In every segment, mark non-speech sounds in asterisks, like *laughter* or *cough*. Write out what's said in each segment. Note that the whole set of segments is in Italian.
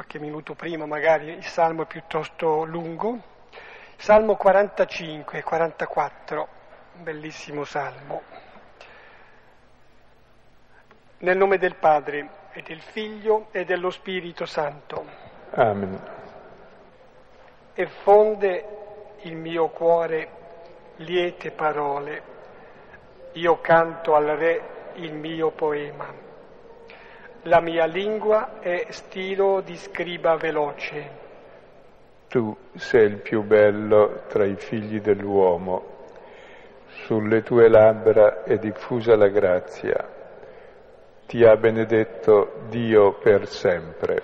qualche minuto prima magari il salmo è piuttosto lungo. Salmo 45 e 44, bellissimo salmo. Nel nome del Padre e del Figlio e dello Spirito Santo. Amen. E fonde il mio cuore liete parole. Io canto al Re il mio poema. La mia lingua è stilo di scriba veloce. Tu sei il più bello tra i figli dell'uomo. Sulle tue labbra è diffusa la grazia. Ti ha benedetto Dio per sempre.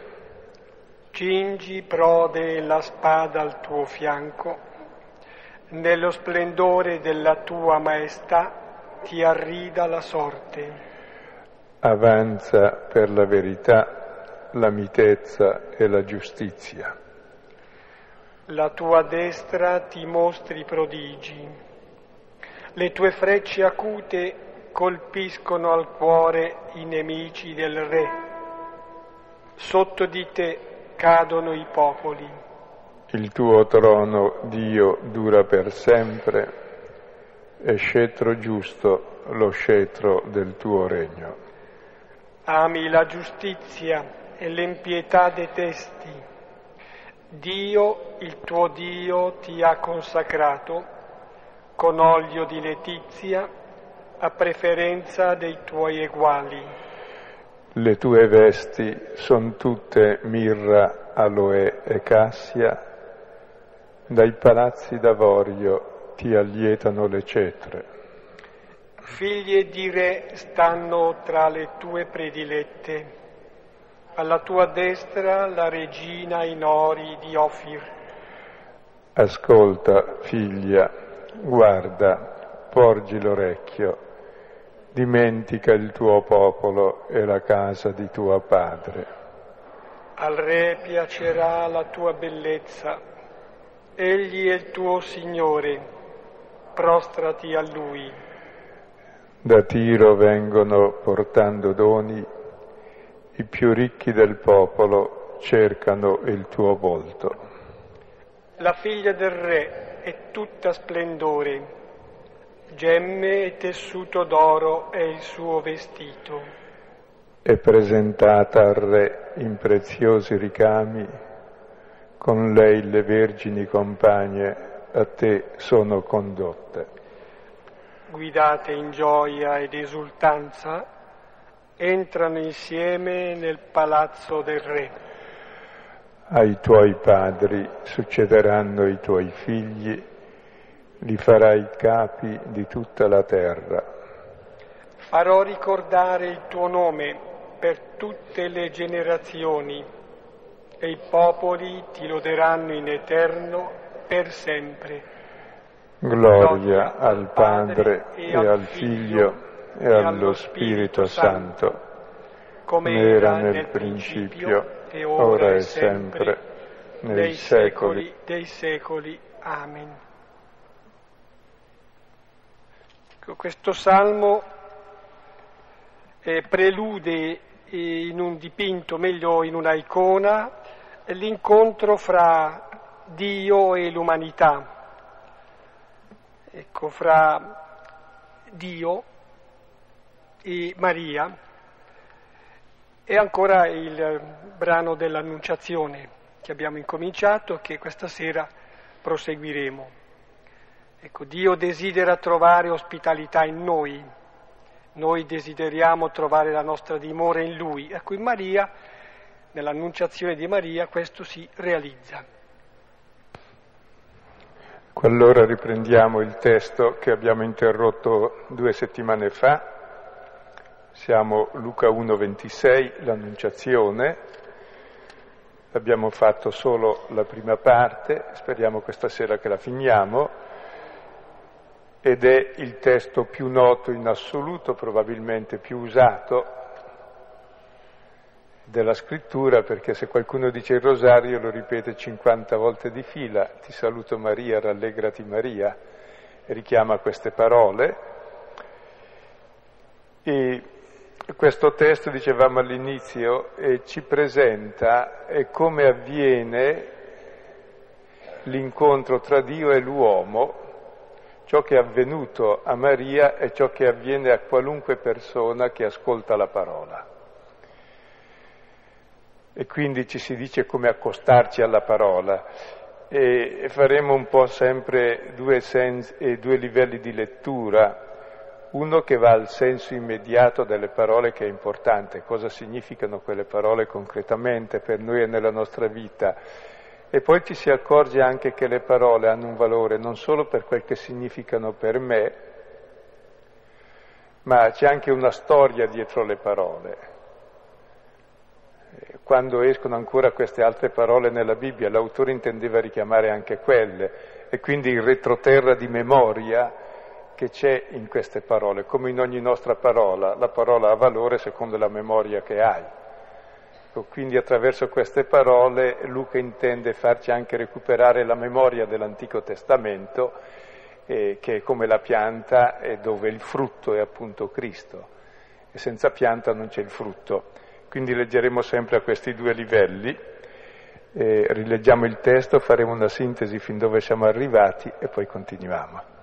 Cingi prode la spada al tuo fianco. Nello splendore della tua maestà ti arrida la sorte avanza per la verità, la mitezza e la giustizia. La tua destra ti mostri prodigi, le tue frecce acute colpiscono al cuore i nemici del Re. Sotto di te cadono i popoli. Il tuo trono, Dio, dura per sempre e scettro giusto lo scettro del tuo regno ami la giustizia e l'impietà detesti. Dio, il tuo Dio, ti ha consacrato con olio di letizia a preferenza dei tuoi eguali. Le tue vesti sono tutte mirra, aloe e cassia, dai palazzi d'avorio ti allietano le cetre figlie di re stanno tra le tue predilette, alla tua destra la regina in ori di Ofir. Ascolta, figlia, guarda, porgi l'orecchio, dimentica il tuo popolo e la casa di tuo padre. Al re piacerà la tua bellezza, egli è il tuo Signore, prostrati a lui. Da Tiro vengono portando doni, i più ricchi del popolo cercano il tuo volto. La figlia del re è tutta splendore, gemme e tessuto d'oro è il suo vestito. È presentata al re in preziosi ricami, con lei le vergini compagne a te sono condotte guidate in gioia ed esultanza, entrano insieme nel palazzo del Re. Ai tuoi padri succederanno i tuoi figli, li farai capi di tutta la terra. Farò ricordare il tuo nome per tutte le generazioni e i popoli ti loderanno in eterno per sempre. Gloria al Padre e al Figlio e allo Spirito Santo, come era nel principio, e ora e sempre, nei secoli dei secoli. Amen. Questo salmo eh, prelude in un dipinto, meglio in una icona, l'incontro fra Dio e l'umanità ecco, fra Dio e Maria e ancora il brano dell'Annunciazione che abbiamo incominciato e che questa sera proseguiremo. Ecco, Dio desidera trovare ospitalità in noi, noi desideriamo trovare la nostra dimora in Lui. Ecco, in Maria, nell'Annunciazione di Maria, questo si realizza. Allora riprendiamo il testo che abbiamo interrotto due settimane fa. Siamo Luca 1,26, l'Annunciazione. Abbiamo fatto solo la prima parte, speriamo questa sera che la finiamo, ed è il testo più noto in assoluto, probabilmente più usato della scrittura perché se qualcuno dice il rosario lo ripete 50 volte di fila, ti saluto Maria, rallegrati Maria, richiama queste parole. E questo testo, dicevamo all'inizio, eh, ci presenta eh, come avviene l'incontro tra Dio e l'uomo, ciò che è avvenuto a Maria e ciò che avviene a qualunque persona che ascolta la parola. E quindi ci si dice come accostarci alla parola. E faremo un po' sempre due, sens- eh, due livelli di lettura uno che va al senso immediato delle parole che è importante, cosa significano quelle parole concretamente per noi e nella nostra vita. E poi ci si accorge anche che le parole hanno un valore non solo per quel che significano per me, ma c'è anche una storia dietro le parole. Quando escono ancora queste altre parole nella Bibbia, l'autore intendeva richiamare anche quelle, e quindi il retroterra di memoria che c'è in queste parole, come in ogni nostra parola. La parola ha valore secondo la memoria che hai. Ecco, quindi attraverso queste parole Luca intende farci anche recuperare la memoria dell'Antico Testamento, eh, che è come la pianta e dove il frutto è appunto Cristo. E senza pianta non c'è il frutto. Quindi leggeremo sempre a questi due livelli. Eh, rileggiamo il testo, faremo una sintesi fin dove siamo arrivati e poi continuiamo.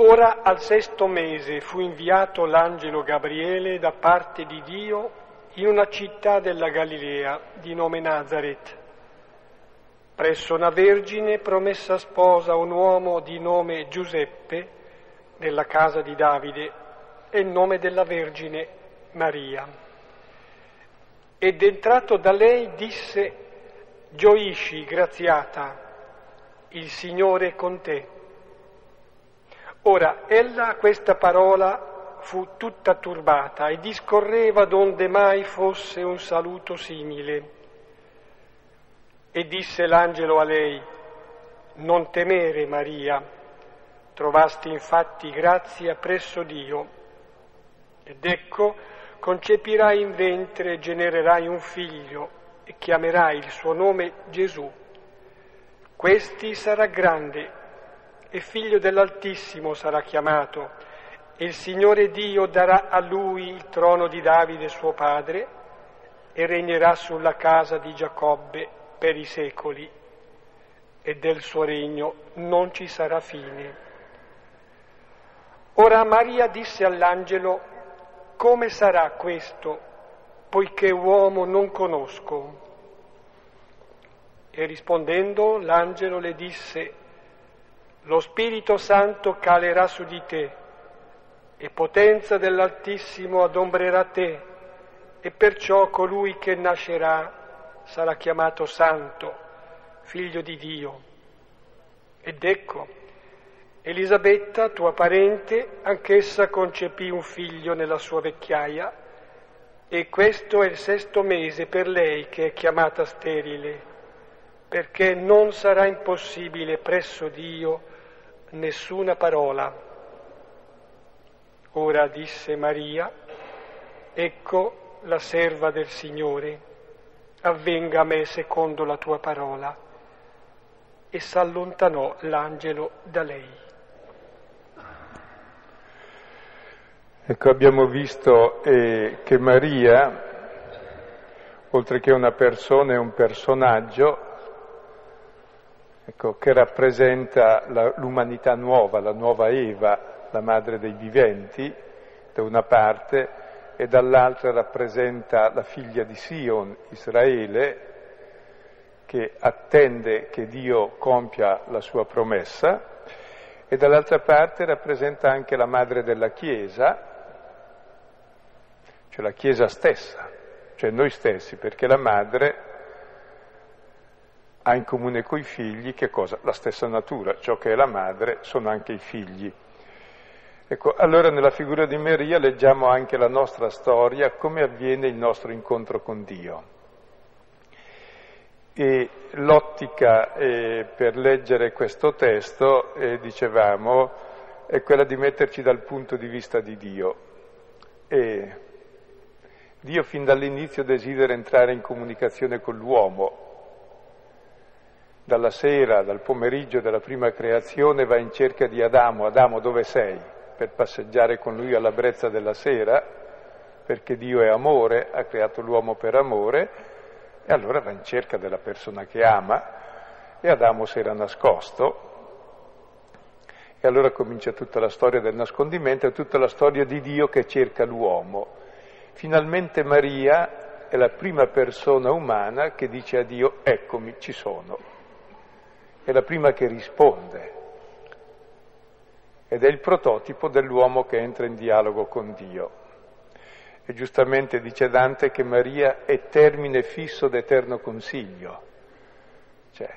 Ora al sesto mese fu inviato l'angelo Gabriele da parte di Dio in una città della Galilea di nome Nazareth, presso una vergine promessa sposa a un uomo di nome Giuseppe della casa di Davide e il nome della Vergine Maria. Ed entrato da lei disse, Gioisci, graziata, il Signore è con te. Ora, ella questa parola fu tutta turbata e discorreva donde mai fosse un saluto simile. E disse l'angelo a lei, non temere Maria, trovasti infatti grazia presso Dio. Ed ecco, concepirai in ventre e genererai un figlio e chiamerai il suo nome Gesù. Questi sarà grande e figlio dell'Altissimo sarà chiamato, e il Signore Dio darà a lui il trono di Davide suo padre, e regnerà sulla casa di Giacobbe per i secoli, e del suo regno non ci sarà fine. Ora Maria disse all'angelo, come sarà questo, poiché uomo non conosco? E rispondendo l'angelo le disse, lo Spirito Santo calerà su di te e potenza dell'Altissimo adombrerà te e perciò colui che nascerà sarà chiamato Santo, figlio di Dio. Ed ecco, Elisabetta, tua parente, anch'essa concepì un figlio nella sua vecchiaia e questo è il sesto mese per lei che è chiamata sterile, perché non sarà impossibile presso Dio nessuna parola. Ora disse Maria, ecco la serva del Signore, avvenga a me secondo la tua parola. E s'allontanò l'angelo da lei. Ecco, abbiamo visto eh, che Maria, oltre che una persona, è un personaggio ecco, che rappresenta la, l'umanità nuova, la nuova Eva, la madre dei viventi, da una parte, e dall'altra rappresenta la figlia di Sion, Israele, che attende che Dio compia la sua promessa, e dall'altra parte rappresenta anche la madre della Chiesa, cioè la Chiesa stessa, cioè noi stessi, perché la madre ha in comune coi figli che cosa? La stessa natura, ciò che è la madre sono anche i figli. Ecco, allora nella figura di Maria leggiamo anche la nostra storia, come avviene il nostro incontro con Dio. E l'ottica eh, per leggere questo testo, eh, dicevamo, è quella di metterci dal punto di vista di Dio. E Dio fin dall'inizio desidera entrare in comunicazione con l'uomo, dalla sera, dal pomeriggio della prima creazione va in cerca di Adamo, Adamo dove sei? Per passeggiare con lui alla brezza della sera, perché Dio è amore, ha creato l'uomo per amore, e allora va in cerca della persona che ama, e Adamo si era nascosto, e allora comincia tutta la storia del nascondimento e tutta la storia di Dio che cerca l'uomo. Finalmente Maria è la prima persona umana che dice a Dio eccomi, ci sono. È la prima che risponde. Ed è il prototipo dell'uomo che entra in dialogo con Dio. E giustamente dice Dante che Maria è termine fisso d'eterno consiglio. Cioè,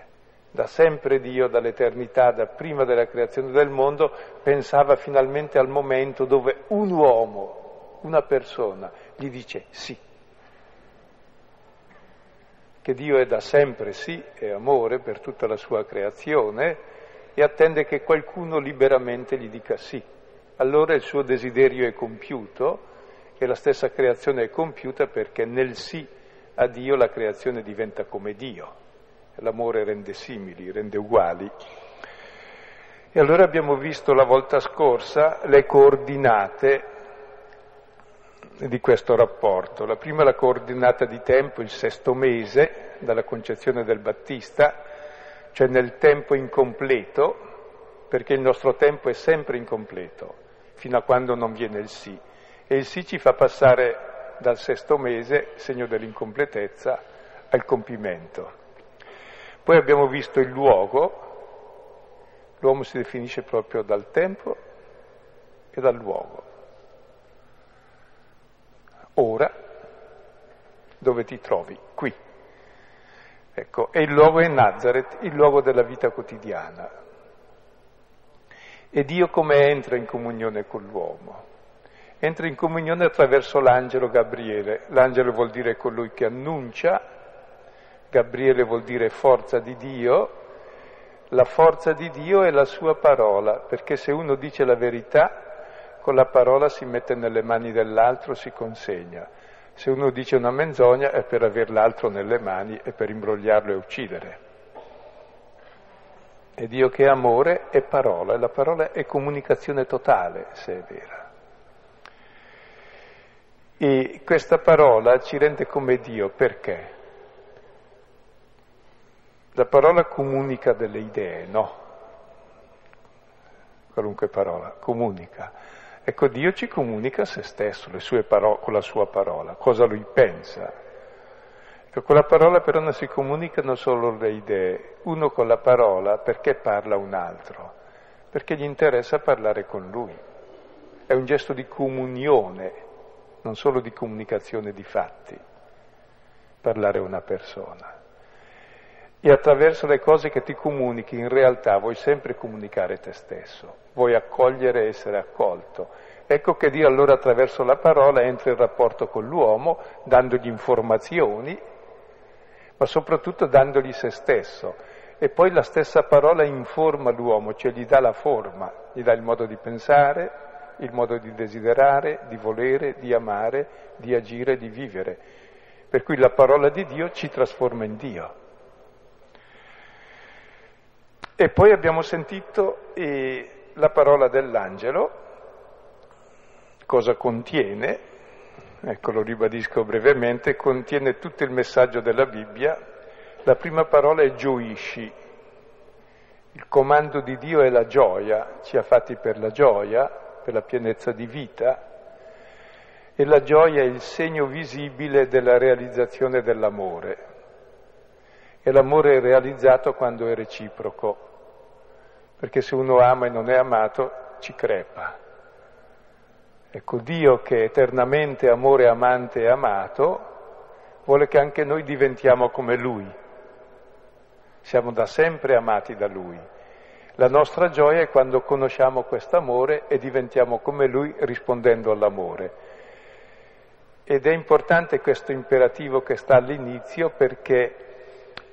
da sempre Dio, dall'eternità, da prima della creazione del mondo, pensava finalmente al momento dove un uomo, una persona, gli dice sì. Che Dio è da sempre sì, è amore per tutta la sua creazione e attende che qualcuno liberamente gli dica sì. Allora il suo desiderio è compiuto e la stessa creazione è compiuta perché nel sì a Dio la creazione diventa come Dio l'amore rende simili, rende uguali. E allora abbiamo visto la volta scorsa le coordinate di questo rapporto. La prima è la coordinata di tempo, il sesto mese dalla concezione del Battista, cioè nel tempo incompleto, perché il nostro tempo è sempre incompleto, fino a quando non viene il sì. E il sì ci fa passare dal sesto mese, segno dell'incompletezza, al compimento. Poi abbiamo visto il luogo, l'uomo si definisce proprio dal tempo e dal luogo. Ora, dove ti trovi? Qui. Ecco, e il luogo è Nazareth, il luogo della vita quotidiana. E Dio come entra in comunione con l'uomo? Entra in comunione attraverso l'angelo Gabriele. L'angelo vuol dire colui che annuncia Gabriele vuol dire forza di Dio, la forza di Dio è la sua parola, perché se uno dice la verità, con la parola si mette nelle mani dell'altro, si consegna. Se uno dice una menzogna è per aver l'altro nelle mani e per imbrogliarlo e uccidere. E Dio che è amore è parola, e la parola è comunicazione totale, se è vera. E questa parola ci rende come Dio perché? La parola comunica delle idee, no? Qualunque parola, comunica. Ecco, Dio ci comunica se stesso, paro- con la sua parola, cosa lui pensa. Ecco, con la parola però non si comunicano solo le idee, uno con la parola perché parla un altro, perché gli interessa parlare con lui. È un gesto di comunione, non solo di comunicazione di fatti, parlare una persona e attraverso le cose che ti comunichi in realtà vuoi sempre comunicare te stesso, vuoi accogliere e essere accolto. Ecco che Dio allora attraverso la parola entra in rapporto con l'uomo, dandogli informazioni, ma soprattutto dandogli se stesso. E poi la stessa parola informa l'uomo, cioè gli dà la forma, gli dà il modo di pensare, il modo di desiderare, di volere, di amare, di agire, di vivere. Per cui la parola di Dio ci trasforma in Dio. E poi abbiamo sentito eh, la parola dell'angelo, cosa contiene, ecco lo ribadisco brevemente, contiene tutto il messaggio della Bibbia. La prima parola è gioisci, il comando di Dio è la gioia, ci ha fatti per la gioia, per la pienezza di vita, e la gioia è il segno visibile della realizzazione dell'amore. E l'amore è realizzato quando è reciproco perché se uno ama e non è amato ci crepa. Ecco, Dio che è eternamente amore, amante e amato, vuole che anche noi diventiamo come Lui. Siamo da sempre amati da Lui. La nostra gioia è quando conosciamo questo amore e diventiamo come Lui rispondendo all'amore. Ed è importante questo imperativo che sta all'inizio perché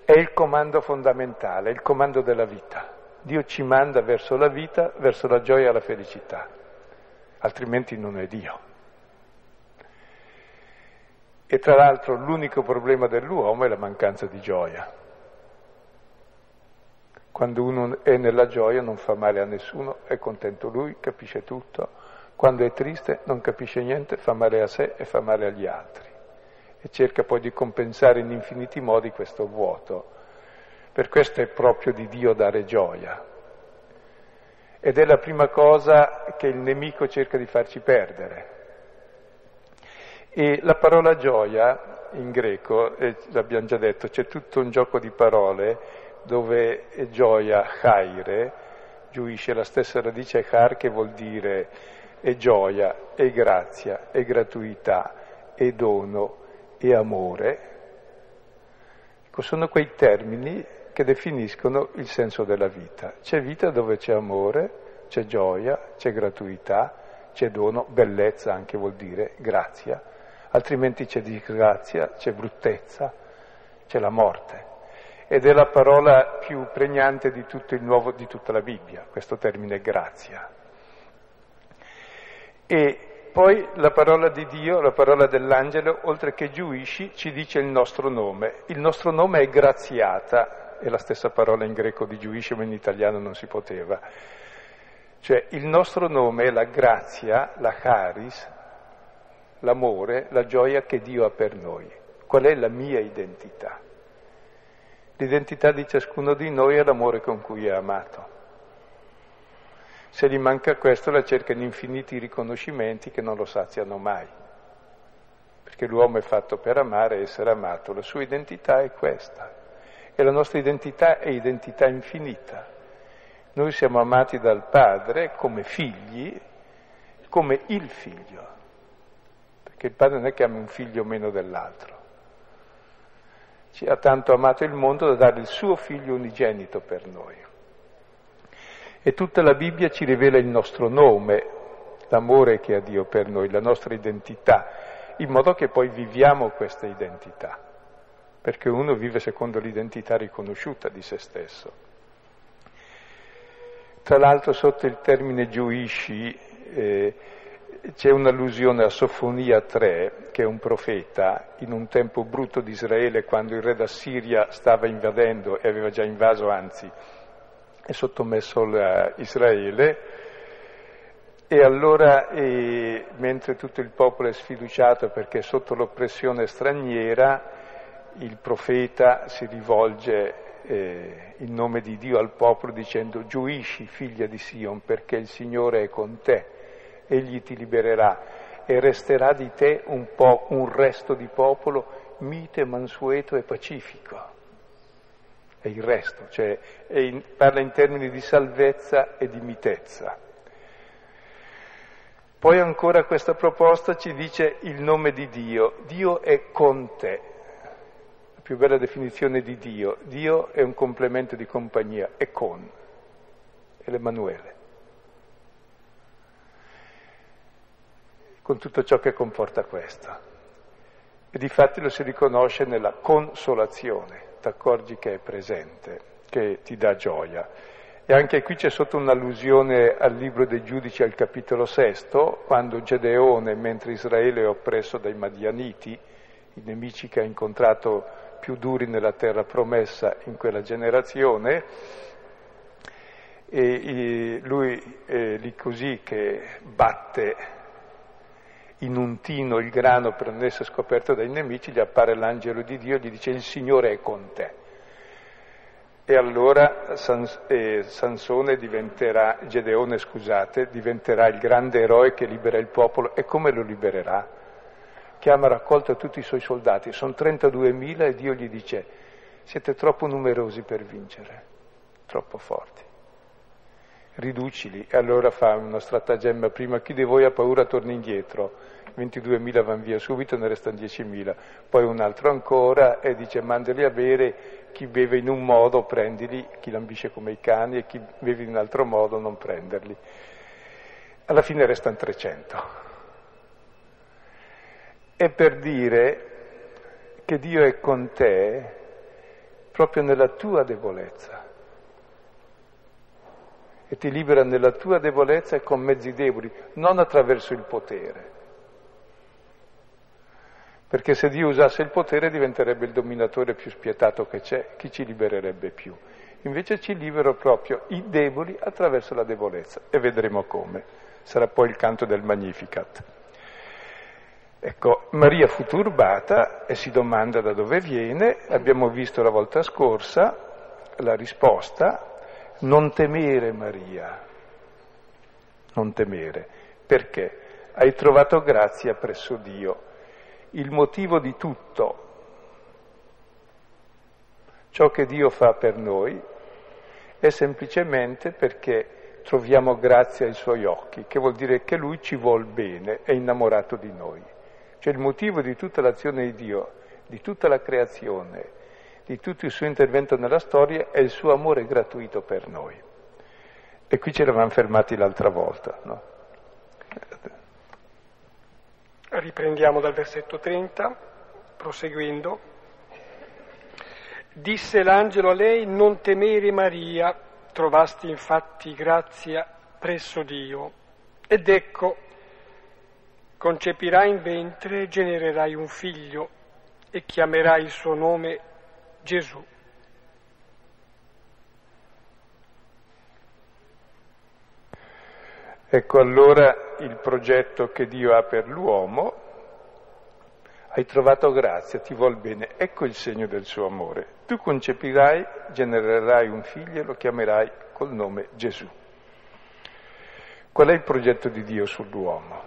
è il comando fondamentale, il comando della vita. Dio ci manda verso la vita, verso la gioia e la felicità, altrimenti non è Dio. E tra l'altro l'unico problema dell'uomo è la mancanza di gioia. Quando uno è nella gioia non fa male a nessuno, è contento lui, capisce tutto. Quando è triste non capisce niente, fa male a sé e fa male agli altri. E cerca poi di compensare in infiniti modi questo vuoto. Per questo è proprio di Dio dare gioia. Ed è la prima cosa che il nemico cerca di farci perdere. E la parola gioia in greco, eh, l'abbiamo già detto, c'è tutto un gioco di parole dove gioia, chaire, giuisce la stessa radice char che vuol dire è gioia, è grazia, è gratuità, è dono, è amore. Ecco, sono quei termini che definiscono il senso della vita. C'è vita dove c'è amore, c'è gioia, c'è gratuità, c'è dono, bellezza anche vuol dire, grazia, altrimenti c'è disgrazia, c'è bruttezza, c'è la morte ed è la parola più pregnante di nuovo, di tutta la Bibbia, questo termine grazia. E poi la parola di Dio, la parola dell'angelo, oltre che giuisci, ci dice il nostro nome. Il nostro nome è graziata, è la stessa parola in greco di giuisce, ma in italiano non si poteva. Cioè il nostro nome è la grazia, la charis, l'amore, la gioia che Dio ha per noi. Qual è la mia identità? L'identità di ciascuno di noi è l'amore con cui è amato. Se gli manca questo, la cerca in infiniti riconoscimenti che non lo saziano mai. Perché l'uomo è fatto per amare e essere amato, la sua identità è questa. E la nostra identità è identità infinita. Noi siamo amati dal Padre come figli, come il figlio. Perché il Padre non è che ama un figlio meno dell'altro ci ha tanto amato il mondo da dare il suo figlio unigenito per noi. E tutta la Bibbia ci rivela il nostro nome, l'amore che ha Dio per noi, la nostra identità, in modo che poi viviamo questa identità, perché uno vive secondo l'identità riconosciuta di se stesso. Tra l'altro sotto il termine giuisci eh, c'è un'allusione a Sofonia 3, che è un profeta, in un tempo brutto di Israele, quando il re d'Assiria stava invadendo e aveva già invaso, anzi, e sottomesso Israele. E allora, eh, mentre tutto il popolo è sfiduciato perché è sotto l'oppressione straniera, il profeta si rivolge eh, in nome di Dio al popolo dicendo giuisci figlia di Sion perché il Signore è con te egli ti libererà e resterà di te un, po', un resto di popolo mite, mansueto e pacifico. È il resto, cioè in, parla in termini di salvezza e di mitezza. Poi ancora questa proposta ci dice il nome di Dio. Dio è con te. La più bella definizione di Dio. Dio è un complemento di compagnia, è con. È l'Emanuele. con tutto ciò che comporta questo. E di fatti lo si riconosce nella consolazione, ti accorgi che è presente, che ti dà gioia. E anche qui c'è sotto un'allusione al libro dei giudici al capitolo sesto, quando Gedeone, mentre Israele è oppresso dai Madianiti, i nemici che ha incontrato più duri nella terra promessa in quella generazione, e lui è lì così che batte in un tino il grano per non essere scoperto dai nemici, gli appare l'angelo di Dio e gli dice il Signore è con te. E allora Sans- eh, Sansone diventerà, Gedeone scusate, diventerà il grande eroe che libera il popolo. E come lo libererà? Chiama a raccolta tutti i suoi soldati, sono 32.000 e Dio gli dice siete troppo numerosi per vincere, troppo forti riducili. E allora fa uno stratagemma, prima chi di voi ha paura torna indietro, 22.000 vanno via subito, ne restano 10.000. Poi un altro ancora e dice mandali a bere, chi beve in un modo prendili, chi lambisce come i cani e chi beve in un altro modo non prenderli. Alla fine restano 300. È per dire che Dio è con te proprio nella tua debolezza e ti libera nella tua debolezza e con mezzi deboli, non attraverso il potere. Perché se Dio usasse il potere diventerebbe il dominatore più spietato che c'è, chi ci libererebbe più? invece ci libero proprio i deboli attraverso la debolezza e vedremo come. Sarà poi il canto del Magnificat. Ecco, Maria fu turbata e si domanda da dove viene, abbiamo visto la volta scorsa la risposta, non temere Maria, non temere, perché hai trovato grazia presso Dio. Il motivo di tutto, ciò che Dio fa per noi, è semplicemente perché troviamo grazia ai suoi occhi, che vuol dire che Lui ci vuol bene, è innamorato di noi. Cioè il motivo di tutta l'azione di Dio, di tutta la creazione, di tutto il suo intervento nella storia è il suo amore gratuito per noi. E qui ce l'avevamo fermati l'altra volta. No? Riprendiamo dal versetto 30, proseguendo. Disse l'angelo a lei, non temere Maria, trovasti infatti grazia presso Dio. Ed ecco, concepirai in ventre, genererai un figlio e chiamerai il suo nome Gesù. Ecco allora il progetto che Dio ha per l'uomo, hai trovato grazia, ti vuol bene, ecco il segno del suo amore. Tu concepirai, genererai un figlio e lo chiamerai col nome Gesù. Qual è il progetto di Dio sull'uomo?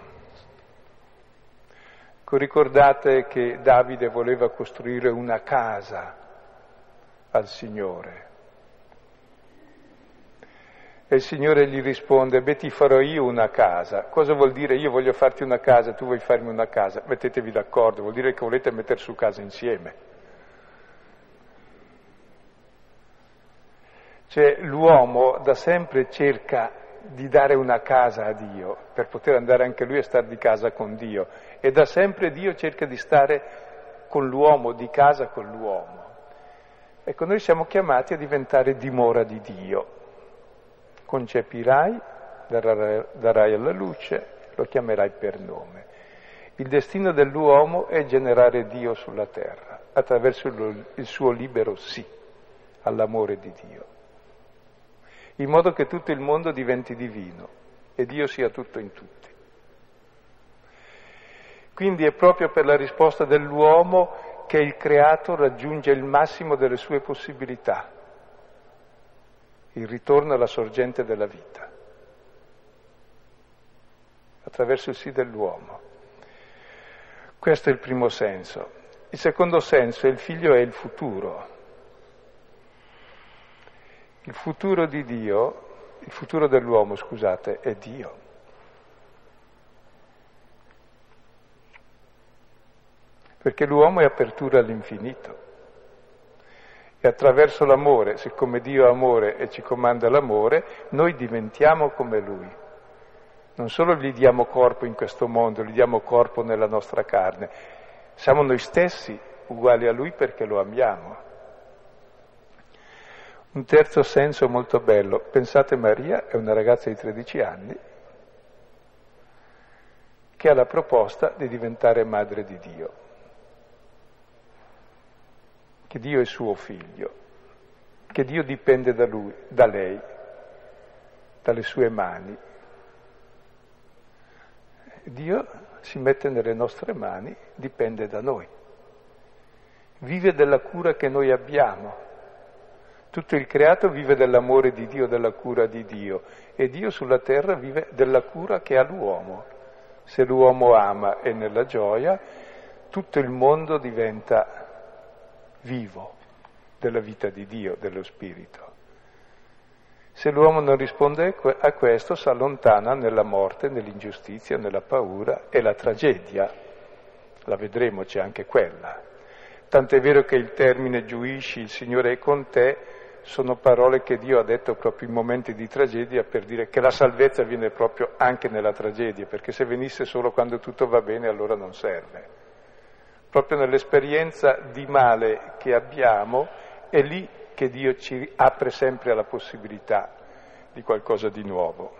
Ecco, ricordate che Davide voleva costruire una casa al Signore. E il Signore gli risponde, beh ti farò io una casa. Cosa vuol dire io voglio farti una casa, tu vuoi farmi una casa? Mettetevi d'accordo, vuol dire che volete mettere su casa insieme. Cioè l'uomo da sempre cerca di dare una casa a Dio, per poter andare anche lui a stare di casa con Dio. E da sempre Dio cerca di stare con l'uomo, di casa con l'uomo. Ecco, noi siamo chiamati a diventare dimora di Dio concepirai, darai, alla luce, lo chiamerai per nome. Il destino dell'uomo è generare Dio sulla terra attraverso il suo libero sì all'amore di Dio, in modo che tutto il mondo diventi divino e Dio sia tutto in tutti. Quindi è proprio per la risposta dell'uomo che il creato raggiunge il massimo delle sue possibilità il ritorno alla sorgente della vita, attraverso il sì dell'uomo. Questo è il primo senso. Il secondo senso è il figlio è il futuro. Il futuro di Dio, il futuro dell'uomo, scusate, è Dio. Perché l'uomo è apertura all'infinito. E attraverso l'amore, siccome Dio è amore e ci comanda l'amore, noi diventiamo come Lui. Non solo gli diamo corpo in questo mondo, gli diamo corpo nella nostra carne, siamo noi stessi uguali a Lui perché lo amiamo. Un terzo senso molto bello, pensate Maria è una ragazza di 13 anni che ha la proposta di diventare madre di Dio che Dio è suo figlio, che Dio dipende da lui, da lei, dalle sue mani. Dio si mette nelle nostre mani, dipende da noi. Vive della cura che noi abbiamo. Tutto il creato vive dell'amore di Dio, della cura di Dio e Dio sulla terra vive della cura che ha l'uomo. Se l'uomo ama e nella gioia, tutto il mondo diventa vivo della vita di Dio, dello Spirito. Se l'uomo non risponde a questo, si allontana nella morte, nell'ingiustizia, nella paura e la tragedia. La vedremo, c'è anche quella. Tant'è vero che il termine giuisci, il Signore è con te, sono parole che Dio ha detto proprio in momenti di tragedia per dire che la salvezza viene proprio anche nella tragedia, perché se venisse solo quando tutto va bene allora non serve proprio nell'esperienza di male che abbiamo, è lì che Dio ci apre sempre alla possibilità di qualcosa di nuovo.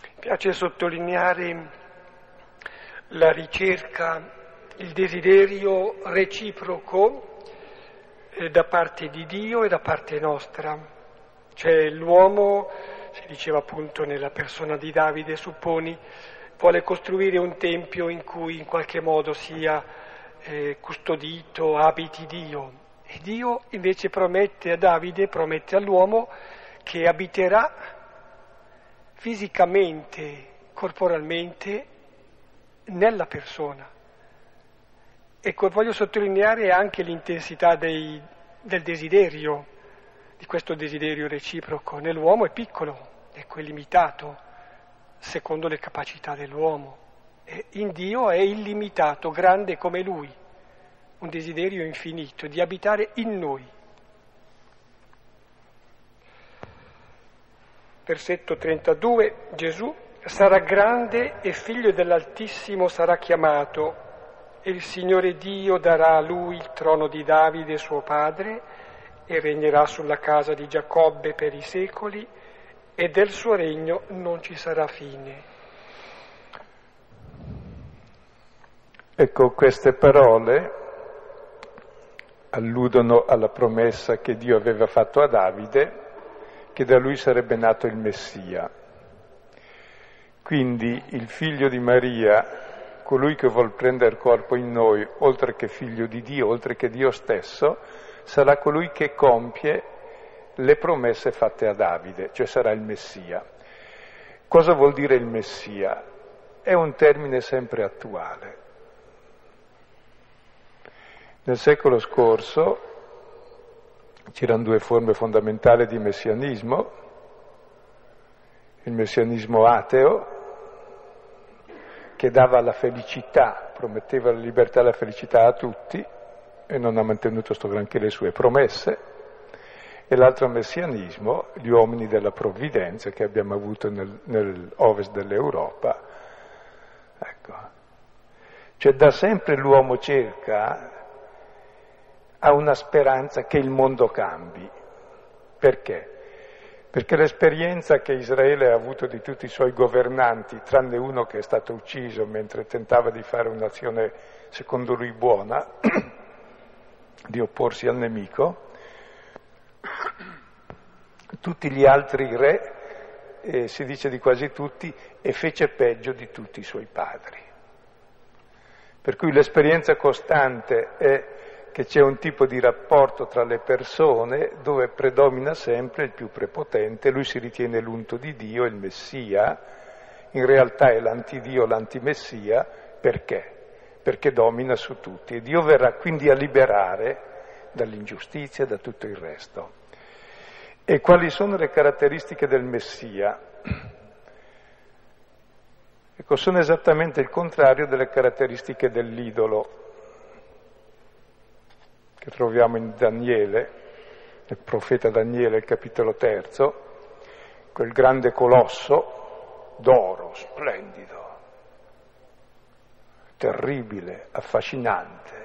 Mi piace sottolineare la ricerca, il desiderio reciproco eh, da parte di Dio e da parte nostra. Cioè l'uomo, si diceva appunto nella persona di Davide, supponi, vuole costruire un tempio in cui in qualche modo sia eh, custodito, abiti Dio. E Dio invece promette a Davide, promette all'uomo che abiterà fisicamente, corporalmente, nella persona. Ecco, voglio sottolineare anche l'intensità dei, del desiderio, di questo desiderio reciproco. Nell'uomo è piccolo, ecco, è limitato, secondo le capacità dell'uomo. E in Dio è illimitato, grande come Lui, un desiderio infinito di abitare in noi. Versetto 32, Gesù sarà grande e figlio dell'Altissimo sarà chiamato e il Signore Dio darà a lui il trono di Davide suo padre e regnerà sulla casa di Giacobbe per i secoli e del suo regno non ci sarà fine. Ecco, queste parole alludono alla promessa che Dio aveva fatto a Davide, che da lui sarebbe nato il Messia. Quindi il figlio di Maria, colui che vuol prendere corpo in noi, oltre che figlio di Dio, oltre che Dio stesso, sarà colui che compie le promesse fatte a Davide, cioè sarà il Messia. Cosa vuol dire il Messia? È un termine sempre attuale. Nel secolo scorso c'erano due forme fondamentali di messianismo, il messianismo ateo, che dava la felicità, prometteva la libertà e la felicità a tutti e non ha mantenuto sto granché le sue promesse, e l'altro messianismo, gli uomini della provvidenza che abbiamo avuto nel, nell'ovest dell'Europa. Ecco. Cioè da sempre l'uomo cerca, ha una speranza che il mondo cambi. Perché? Perché l'esperienza che Israele ha avuto di tutti i suoi governanti, tranne uno che è stato ucciso mentre tentava di fare un'azione secondo lui buona, *clears throat* di opporsi al nemico, tutti gli altri re, eh, si dice di quasi tutti, e fece peggio di tutti i suoi padri. Per cui l'esperienza costante è che c'è un tipo di rapporto tra le persone dove predomina sempre il più prepotente, lui si ritiene l'unto di Dio, il Messia, in realtà è l'antidio, l'antimessia, perché? Perché domina su tutti e Dio verrà quindi a liberare dall'ingiustizia da tutto il resto. E quali sono le caratteristiche del Messia? Ecco, sono esattamente il contrario delle caratteristiche dell'idolo che troviamo in Daniele, nel profeta Daniele, il capitolo terzo, quel grande colosso d'oro, splendido, terribile, affascinante,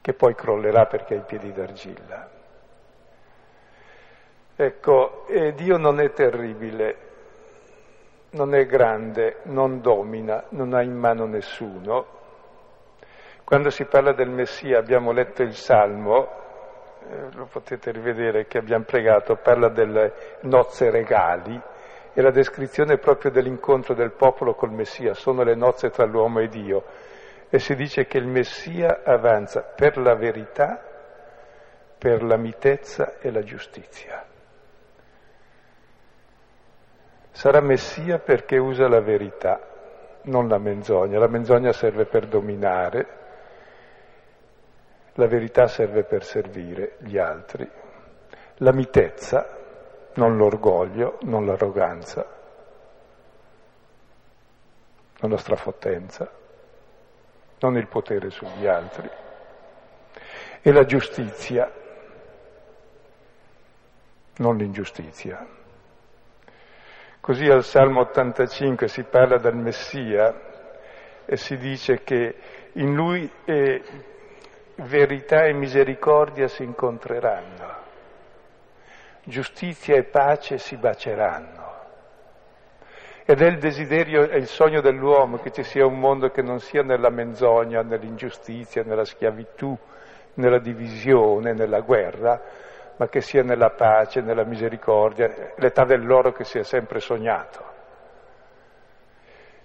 che poi crollerà perché ha i piedi d'argilla. Ecco, Dio non è terribile, non è grande, non domina, non ha in mano nessuno, quando si parla del Messia, abbiamo letto il Salmo, eh, lo potete rivedere che abbiamo pregato, parla delle nozze regali e la descrizione proprio dell'incontro del popolo col Messia, sono le nozze tra l'uomo e Dio. E si dice che il Messia avanza per la verità, per la mitezza e la giustizia. Sarà Messia perché usa la verità, non la menzogna. La menzogna serve per dominare, la verità serve per servire gli altri. La mitezza, non l'orgoglio, non l'arroganza, non la strafottenza, non il potere sugli altri. E la giustizia, non l'ingiustizia. Così al Salmo 85 si parla del Messia e si dice che in lui è verità e misericordia si incontreranno, giustizia e pace si baceranno. Ed è il desiderio, è il sogno dell'uomo che ci sia un mondo che non sia nella menzogna, nell'ingiustizia, nella schiavitù, nella divisione, nella guerra, ma che sia nella pace, nella misericordia, l'età dell'oro che sia sempre sognato.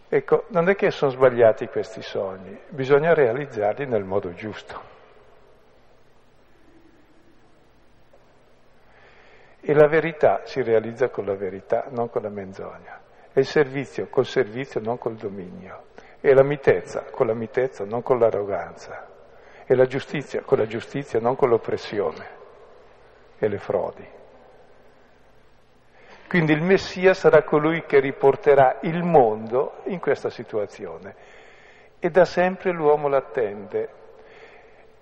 Ecco, non è che sono sbagliati questi sogni, bisogna realizzarli nel modo giusto. E la verità si realizza con la verità, non con la menzogna. E il servizio col servizio, non col dominio. E la mitezza con la mitezza, non con l'arroganza. E la giustizia con la giustizia, non con l'oppressione e le frodi. Quindi il Messia sarà colui che riporterà il mondo in questa situazione. E da sempre l'uomo l'attende.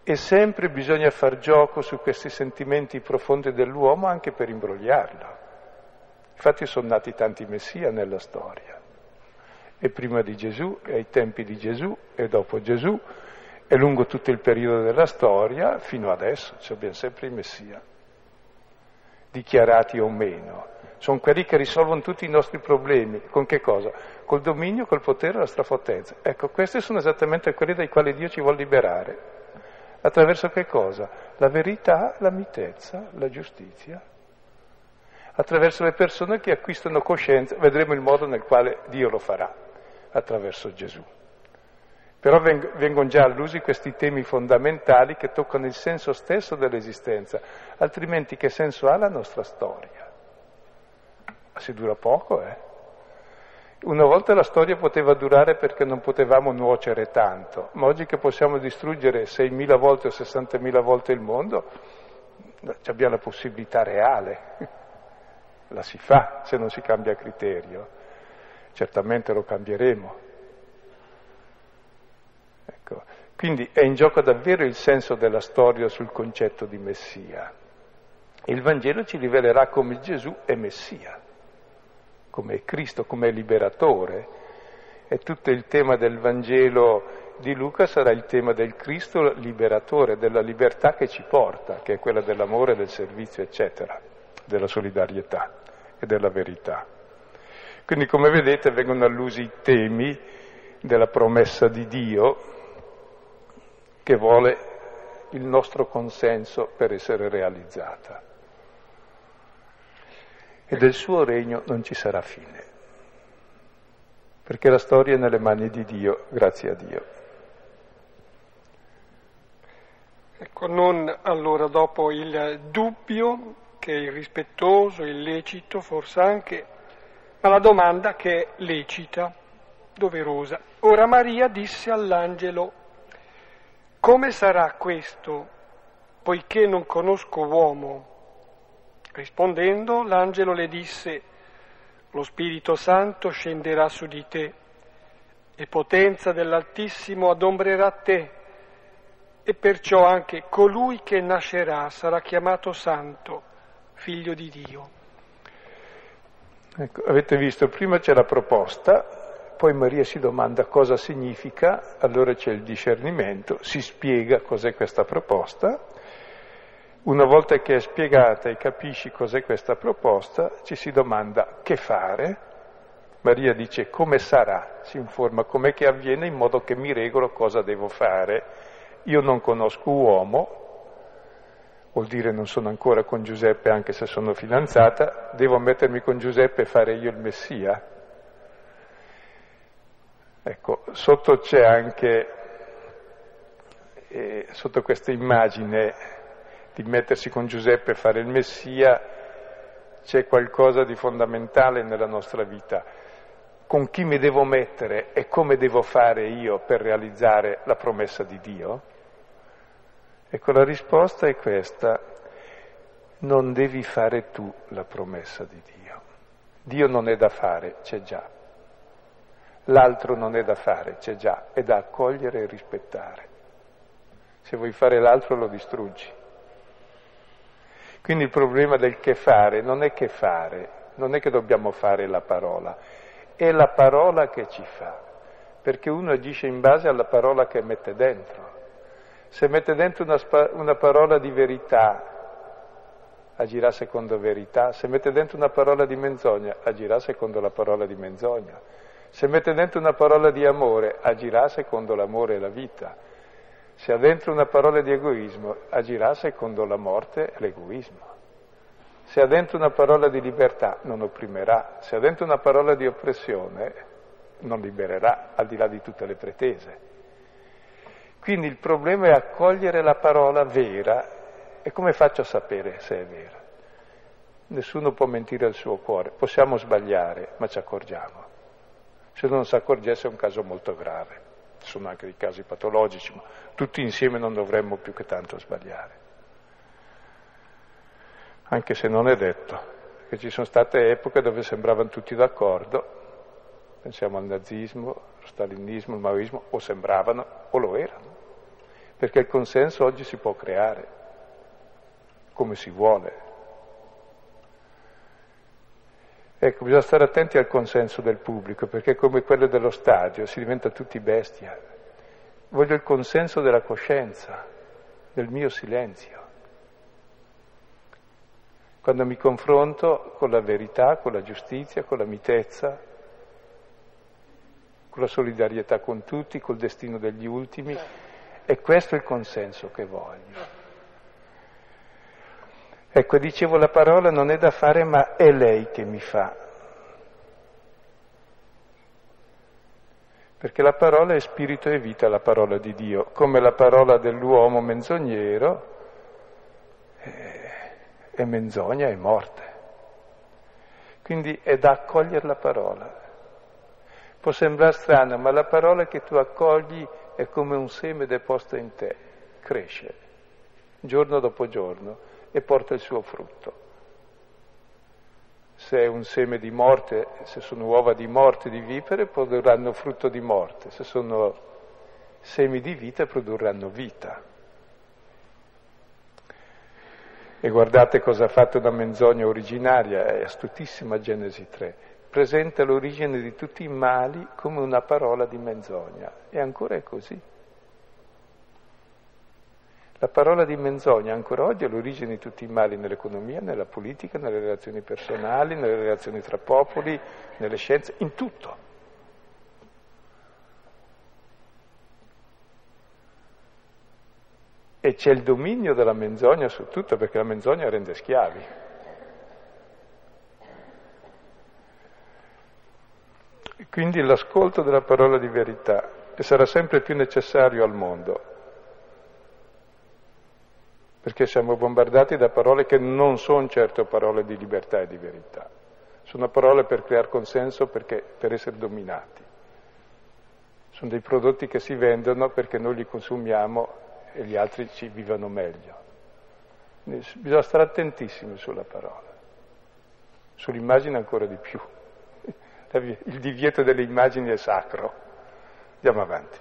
E sempre bisogna far gioco su questi sentimenti profondi dell'uomo anche per imbrogliarlo. Infatti sono nati tanti messia nella storia. E prima di Gesù, e ai tempi di Gesù, e dopo Gesù, e lungo tutto il periodo della storia, fino adesso, ci abbiamo sempre i messia, dichiarati o meno. Sono quelli che risolvono tutti i nostri problemi. Con che cosa? Col dominio, col potere la strafottezza. Ecco, questi sono esattamente quelli dai quali Dio ci vuole liberare. Attraverso che cosa? La verità, la mitezza, la giustizia. Attraverso le persone che acquistano coscienza, vedremo il modo nel quale Dio lo farà, attraverso Gesù. Però vengono già allusi questi temi fondamentali che toccano il senso stesso dell'esistenza, altrimenti che senso ha la nostra storia? Ma si dura poco, eh? Una volta la storia poteva durare perché non potevamo nuocere tanto, ma oggi che possiamo distruggere 6.000 volte o 60.000 volte il mondo, abbiamo la possibilità reale. La si fa se non si cambia criterio. Certamente lo cambieremo. Ecco. Quindi è in gioco davvero il senso della storia sul concetto di Messia. Il Vangelo ci rivelerà come Gesù è Messia come Cristo, come liberatore. E tutto il tema del Vangelo di Luca sarà il tema del Cristo liberatore, della libertà che ci porta, che è quella dell'amore, del servizio, eccetera, della solidarietà e della verità. Quindi come vedete vengono allusi i temi della promessa di Dio che vuole il nostro consenso per essere realizzata e del suo regno non ci sarà fine, perché la storia è nelle mani di Dio, grazie a Dio. Ecco, non allora dopo il dubbio che è irrispettoso, illecito, forse anche, ma la domanda che è lecita, doverosa. Ora Maria disse all'angelo, come sarà questo, poiché non conosco uomo? Rispondendo, l'angelo le disse, lo Spirito Santo scenderà su di te e potenza dell'Altissimo adombrerà te e perciò anche colui che nascerà sarà chiamato Santo, figlio di Dio. Ecco, avete visto, prima c'è la proposta, poi Maria si domanda cosa significa, allora c'è il discernimento, si spiega cos'è questa proposta una volta che è spiegata e capisci cos'è questa proposta, ci si domanda che fare. Maria dice come sarà, si informa com'è che avviene in modo che mi regolo cosa devo fare. Io non conosco uomo, vuol dire non sono ancora con Giuseppe anche se sono fidanzata, devo mettermi con Giuseppe e fare io il Messia. Ecco, sotto c'è anche, eh, sotto questa immagine di mettersi con Giuseppe e fare il Messia, c'è qualcosa di fondamentale nella nostra vita. Con chi mi devo mettere e come devo fare io per realizzare la promessa di Dio? Ecco, la risposta è questa. Non devi fare tu la promessa di Dio. Dio non è da fare, c'è già. L'altro non è da fare, c'è già, è da accogliere e rispettare. Se vuoi fare l'altro lo distruggi. Quindi il problema del che fare non è che fare, non è che dobbiamo fare la parola, è la parola che ci fa, perché uno agisce in base alla parola che mette dentro. Se mette dentro una, una parola di verità, agirà secondo verità. Se mette dentro una parola di menzogna, agirà secondo la parola di menzogna. Se mette dentro una parola di amore, agirà secondo l'amore e la vita. Se ha dentro una parola di egoismo, agirà secondo la morte e l'egoismo. Se ha dentro una parola di libertà, non opprimerà. Se ha dentro una parola di oppressione, non libererà, al di là di tutte le pretese. Quindi il problema è accogliere la parola vera. E come faccio a sapere se è vera? Nessuno può mentire al suo cuore. Possiamo sbagliare, ma ci accorgiamo. Se non si accorgesse è un caso molto grave. Ci sono anche dei casi patologici, ma tutti insieme non dovremmo più che tanto sbagliare. Anche se non è detto, perché ci sono state epoche dove sembravano tutti d'accordo, pensiamo al nazismo, allo stalinismo, al maoismo, o sembravano o lo erano, perché il consenso oggi si può creare come si vuole. Ecco, bisogna stare attenti al consenso del pubblico, perché come quello dello stadio si diventa tutti bestia. Voglio il consenso della coscienza, del mio silenzio. Quando mi confronto con la verità, con la giustizia, con la mitezza, con la solidarietà con tutti, col destino degli ultimi, e questo è il consenso che voglio. Ecco, dicevo, la parola non è da fare, ma è lei che mi fa. Perché la parola è spirito e vita, la parola di Dio, come la parola dell'uomo menzognero è menzogna e morte. Quindi è da accogliere la parola. Può sembrare strano, ma la parola che tu accogli è come un seme deposto in te, cresce giorno dopo giorno e porta il suo frutto. Se è un seme di morte, se sono uova di morte di vipere, produrranno frutto di morte, se sono semi di vita, produrranno vita. E guardate cosa ha fatto una menzogna originaria, è astutissima Genesi 3. Presenta l'origine di tutti i mali come una parola di menzogna. E ancora è così. La parola di menzogna ancora oggi è l'origine di tutti i mali nell'economia, nella politica, nelle relazioni personali, nelle relazioni tra popoli, nelle scienze, in tutto. E c'è il dominio della menzogna su tutto perché la menzogna rende schiavi. Quindi l'ascolto della parola di verità, che sarà sempre più necessario al mondo, perché siamo bombardati da parole che non sono certo parole di libertà e di verità, sono parole per creare consenso perché, per essere dominati. Sono dei prodotti che si vendono perché noi li consumiamo e gli altri ci vivono meglio. Bisogna stare attentissimi sulla parola, sull'immagine ancora di più. Il divieto delle immagini è sacro. Andiamo avanti.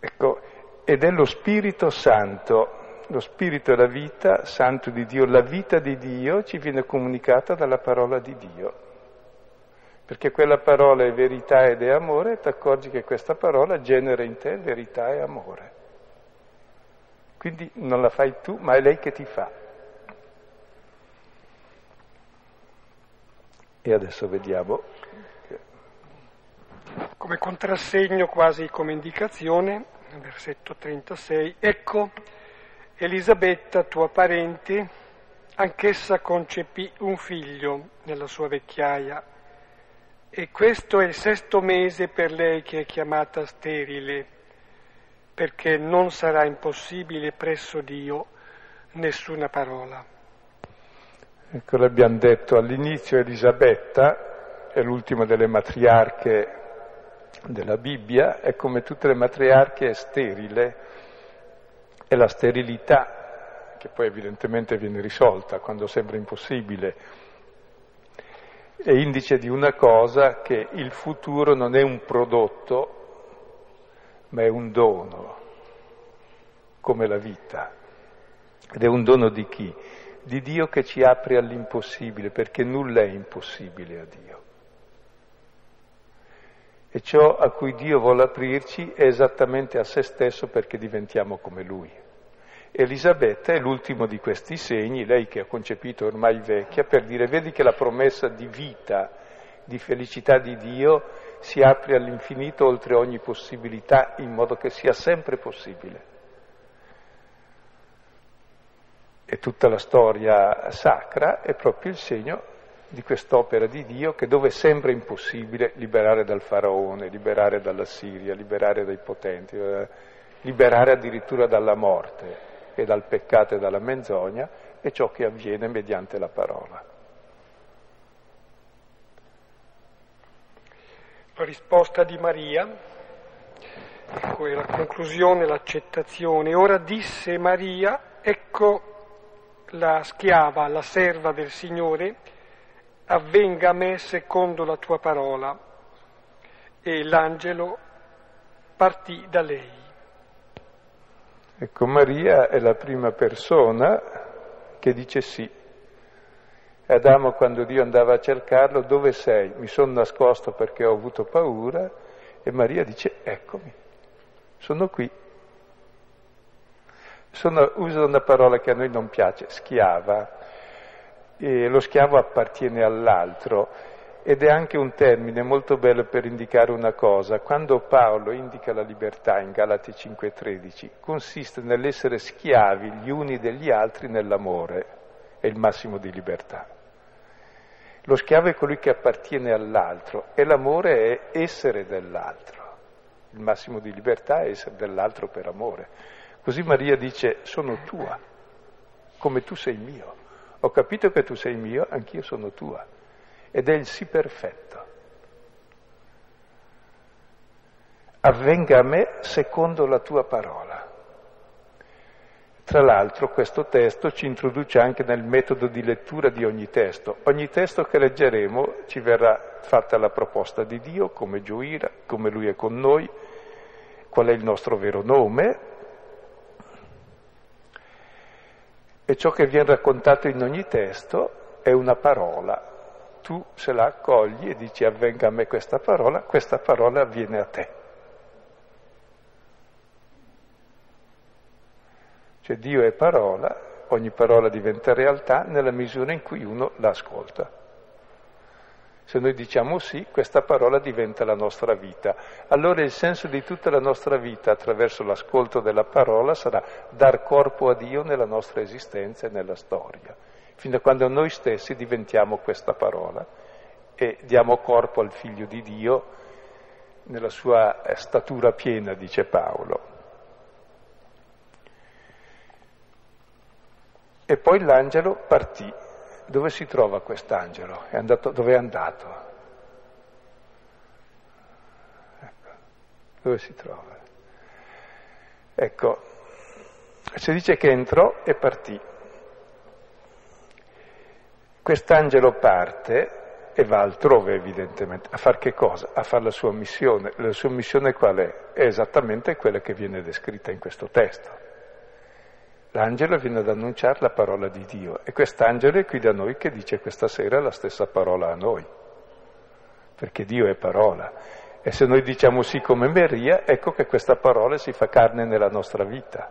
Ecco, ed è lo Spirito Santo, lo Spirito è la vita, Santo di Dio, la vita di Dio ci viene comunicata dalla parola di Dio. Perché quella parola è verità ed è amore e ti accorgi che questa parola genera in te verità e amore. Quindi non la fai tu, ma è lei che ti fa. E adesso vediamo. Come contrassegno, quasi come indicazione, versetto 36, ecco Elisabetta, tua parente, anch'essa concepì un figlio nella sua vecchiaia e questo è il sesto mese per lei che è chiamata sterile, perché non sarà impossibile presso Dio nessuna parola. Ecco, l'abbiamo detto all'inizio, Elisabetta è l'ultima delle matriarche della Bibbia è come tutte le matriarche è sterile, è la sterilità che poi evidentemente viene risolta quando sembra impossibile, è indice di una cosa che il futuro non è un prodotto, ma è un dono, come la vita. Ed è un dono di chi? Di Dio che ci apre all'impossibile, perché nulla è impossibile a Dio. E ciò a cui Dio vuole aprirci è esattamente a se stesso perché diventiamo come Lui. Elisabetta è l'ultimo di questi segni, lei che ha concepito ormai vecchia, per dire vedi che la promessa di vita, di felicità di Dio si apre all'infinito oltre ogni possibilità in modo che sia sempre possibile. E tutta la storia sacra è proprio il segno di quest'opera di Dio che dove sembra impossibile liberare dal faraone, liberare dalla Siria, liberare dai potenti, eh, liberare addirittura dalla morte e dal peccato e dalla menzogna è ciò che avviene mediante la parola. La risposta di Maria, ecco la conclusione, l'accettazione. Ora disse Maria, ecco la schiava, la serva del Signore, avvenga a me secondo la tua parola. E l'angelo partì da lei. Ecco, Maria è la prima persona che dice sì. Adamo, quando Dio andava a cercarlo, dove sei? Mi sono nascosto perché ho avuto paura. E Maria dice, eccomi, sono qui. Sono, usa una parola che a noi non piace, schiava. E lo schiavo appartiene all'altro ed è anche un termine molto bello per indicare una cosa. Quando Paolo indica la libertà in Galati 5:13, consiste nell'essere schiavi gli uni degli altri nell'amore, è il massimo di libertà. Lo schiavo è colui che appartiene all'altro e l'amore è essere dell'altro. Il massimo di libertà è essere dell'altro per amore. Così Maria dice sono tua, come tu sei mio. Ho capito che tu sei mio, anch'io sono tua ed è il sì perfetto. Avvenga a me secondo la tua parola. Tra l'altro questo testo ci introduce anche nel metodo di lettura di ogni testo. Ogni testo che leggeremo ci verrà fatta la proposta di Dio, come gioire, come Lui è con noi, qual è il nostro vero nome, e ciò che viene raccontato in ogni testo è una parola tu se la accogli e dici avvenga a me questa parola, questa parola avviene a te. Cioè Dio è parola, ogni parola diventa realtà nella misura in cui uno l'ascolta. Se noi diciamo sì, questa parola diventa la nostra vita. Allora il senso di tutta la nostra vita attraverso l'ascolto della parola sarà dar corpo a Dio nella nostra esistenza e nella storia fino a quando noi stessi diventiamo questa parola e diamo corpo al figlio di Dio nella sua eh, statura piena, dice Paolo. E poi l'angelo partì. Dove si trova quest'angelo? È andato, dove è andato? Ecco. Dove si trova? Ecco, si dice che entrò e partì. Quest'angelo parte e va altrove evidentemente, a fare che cosa? A fare la sua missione. La sua missione qual è? È esattamente quella che viene descritta in questo testo. L'angelo viene ad annunciare la parola di Dio e quest'angelo è qui da noi che dice questa sera la stessa parola a noi, perché Dio è parola. E se noi diciamo sì come Maria, ecco che questa parola si fa carne nella nostra vita.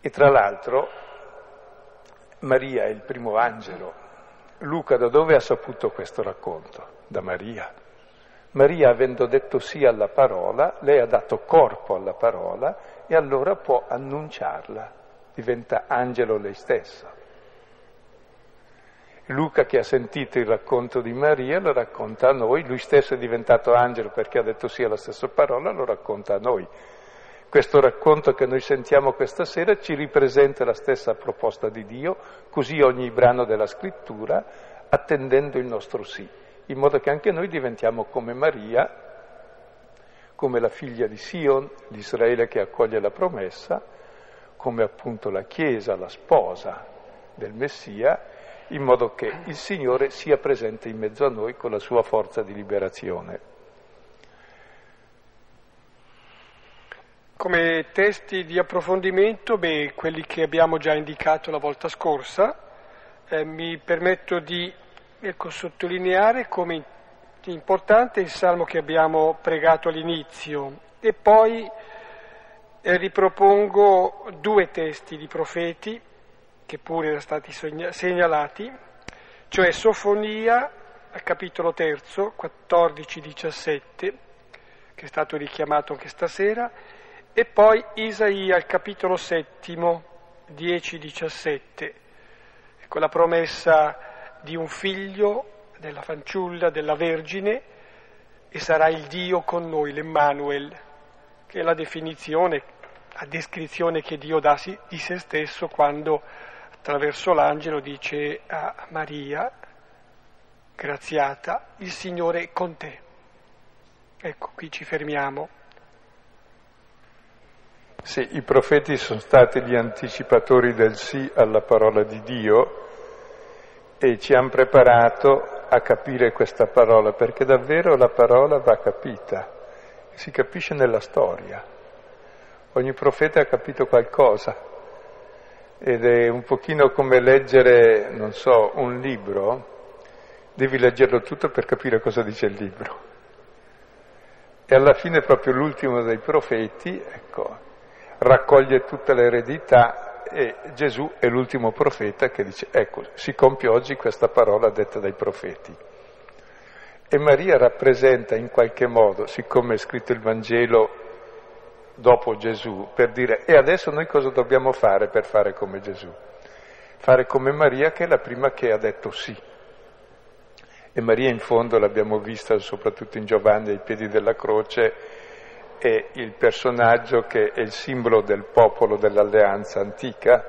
E tra l'altro Maria è il primo angelo. Luca da dove ha saputo questo racconto? Da Maria. Maria, avendo detto sì alla parola, lei ha dato corpo alla parola e allora può annunciarla, diventa angelo lei stessa. Luca che ha sentito il racconto di Maria lo racconta a noi, lui stesso è diventato angelo perché ha detto sì alla stessa parola, lo racconta a noi. Questo racconto che noi sentiamo questa sera ci ripresenta la stessa proposta di Dio, così ogni brano della scrittura, attendendo il nostro sì, in modo che anche noi diventiamo come Maria, come la figlia di Sion, l'Israele che accoglie la promessa, come appunto la Chiesa, la sposa del Messia, in modo che il Signore sia presente in mezzo a noi con la sua forza di liberazione. Come testi di approfondimento, beh, quelli che abbiamo già indicato la volta scorsa, eh, mi permetto di ecco, sottolineare come importante il salmo che abbiamo pregato all'inizio. E poi e ripropongo due testi di profeti che pure erano stati segnalati, cioè Sofonia, capitolo terzo, 14-17, che è stato richiamato anche stasera, e poi Isaia, capitolo settimo, 10-17, con la promessa di un figlio, della fanciulla, della Vergine, e sarà il Dio con noi, l'Emmanuel, che è la definizione, la descrizione che Dio dà di se stesso quando attraverso l'angelo dice a Maria, graziata, il Signore è con te. Ecco, qui ci fermiamo. Sì, i profeti sono stati gli anticipatori del sì alla parola di Dio e ci hanno preparato a capire questa parola, perché davvero la parola va capita, si capisce nella storia. Ogni profeta ha capito qualcosa ed è un pochino come leggere, non so, un libro, devi leggerlo tutto per capire cosa dice il libro. E alla fine proprio l'ultimo dei profeti, ecco, raccoglie tutta l'eredità e Gesù è l'ultimo profeta che dice, ecco, si compie oggi questa parola detta dai profeti. E Maria rappresenta in qualche modo, siccome è scritto il Vangelo dopo Gesù, per dire, e adesso noi cosa dobbiamo fare per fare come Gesù? Fare come Maria che è la prima che ha detto sì. E Maria in fondo l'abbiamo vista soprattutto in Giovanni ai piedi della croce, è il personaggio che è il simbolo del popolo dell'alleanza antica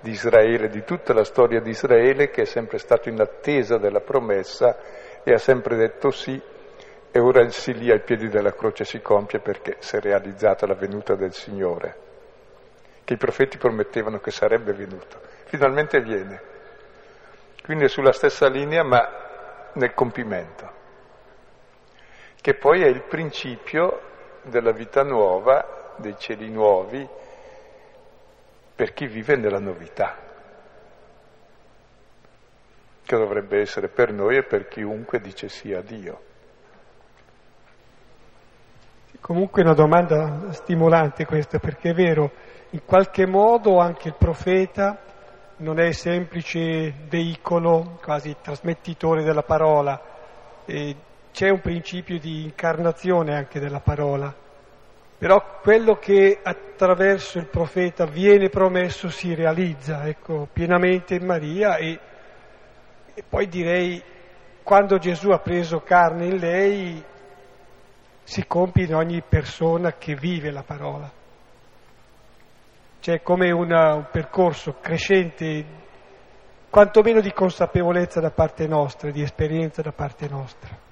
di Israele, di tutta la storia di Israele che è sempre stato in attesa della promessa e ha sempre detto sì e ora il sì lì ai piedi della croce si compie perché si è realizzata la venuta del Signore, che i profeti promettevano che sarebbe venuto. Finalmente viene. Quindi è sulla stessa linea ma nel compimento, che poi è il principio della vita nuova, dei cieli nuovi, per chi vive nella novità, che dovrebbe essere per noi e per chiunque dice sì a Dio. Comunque è una domanda stimolante questa, perché è vero, in qualche modo anche il profeta non è semplice veicolo, quasi trasmettitore della parola, e c'è un principio di incarnazione anche della parola, però quello che attraverso il profeta viene promesso si realizza, ecco, pienamente in Maria e, e poi direi quando Gesù ha preso carne in lei si compie in ogni persona che vive la parola. C'è come una, un percorso crescente, quantomeno di consapevolezza da parte nostra, di esperienza da parte nostra.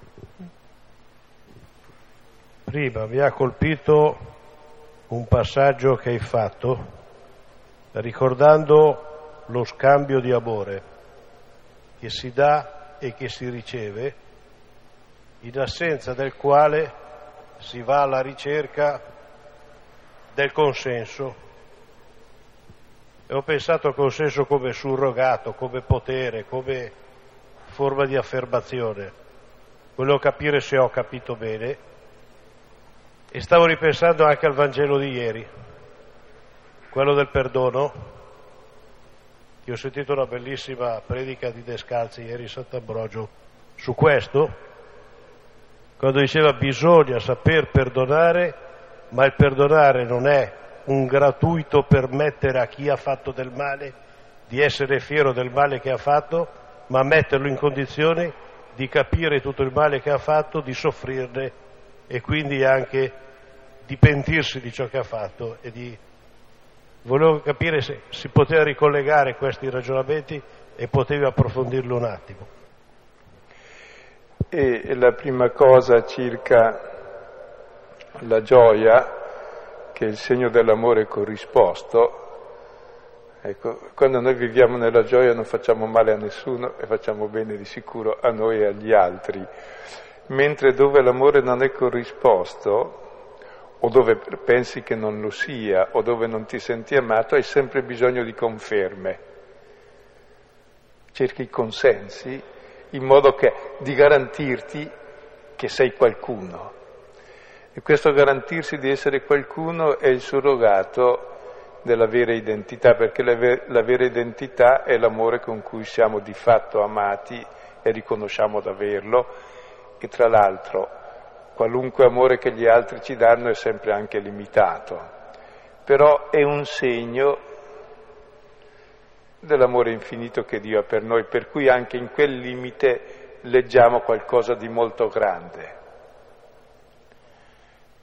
Prima mi ha colpito un passaggio che hai fatto ricordando lo scambio di amore che si dà e che si riceve, in assenza del quale si va alla ricerca del consenso. E ho pensato al consenso come surrogato, come potere, come forma di affermazione. Volevo capire se ho capito bene e stavo ripensando anche al Vangelo di ieri, quello del perdono, che ho sentito una bellissima predica di Descalzi ieri in Sant'Ambrogio su questo, quando diceva bisogna saper perdonare, ma il perdonare non è un gratuito permettere a chi ha fatto del male di essere fiero del male che ha fatto, ma metterlo in condizione di capire tutto il male che ha fatto, di soffrirne e quindi anche di pentirsi di ciò che ha fatto e di... Volevo capire se si poteva ricollegare questi ragionamenti e potevi approfondirlo un attimo. E la prima cosa circa la gioia, che è il segno dell'amore corrisposto, Ecco, quando noi viviamo nella gioia non facciamo male a nessuno e facciamo bene di sicuro a noi e agli altri mentre dove l'amore non è corrisposto, o dove pensi che non lo sia, o dove non ti senti amato, hai sempre bisogno di conferme. Cerchi consensi in modo che, di garantirti che sei qualcuno. E questo garantirsi di essere qualcuno è il surrogato della vera identità, perché la, ver- la vera identità è l'amore con cui siamo di fatto amati e riconosciamo d'averlo e tra l'altro qualunque amore che gli altri ci danno è sempre anche limitato, però è un segno dell'amore infinito che Dio ha per noi, per cui anche in quel limite leggiamo qualcosa di molto grande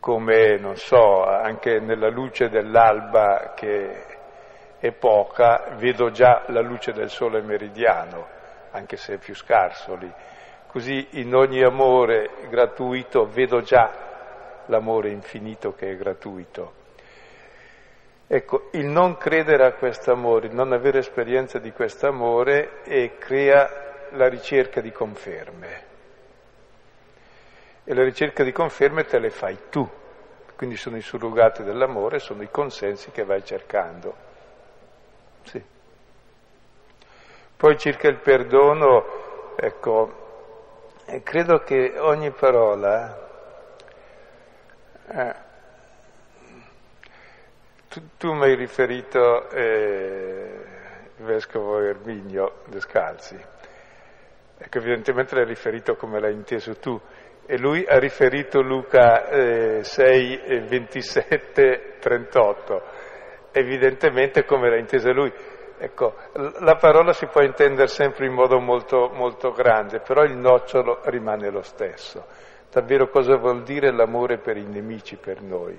come, non so, anche nella luce dell'alba che è poca, vedo già la luce del sole meridiano, anche se è più scarso lì. Così in ogni amore gratuito vedo già l'amore infinito che è gratuito. Ecco, il non credere a questo amore, il non avere esperienza di questo amore crea la ricerca di conferme e la ricerca di conferme te le fai tu, quindi sono i surrogati dell'amore, sono i consensi che vai cercando. Sì. Poi circa il perdono, ecco, eh, credo che ogni parola, eh, tu, tu mi hai riferito eh, il vescovo Erminio Descalzi, ecco evidentemente l'hai riferito come l'hai inteso tu, e lui ha riferito Luca eh, 6, 27, 38, evidentemente come l'ha intesa lui. Ecco, la parola si può intendere sempre in modo molto, molto grande, però il nocciolo rimane lo stesso. Davvero cosa vuol dire l'amore per i nemici, per noi?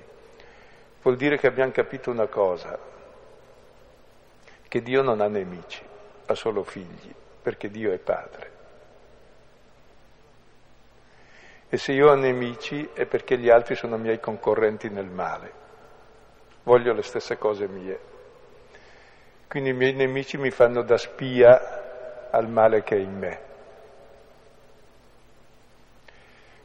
Vuol dire che abbiamo capito una cosa, che Dio non ha nemici, ha solo figli, perché Dio è padre. E se io ho nemici è perché gli altri sono miei concorrenti nel male. Voglio le stesse cose mie. Quindi i miei nemici mi fanno da spia al male che è in me.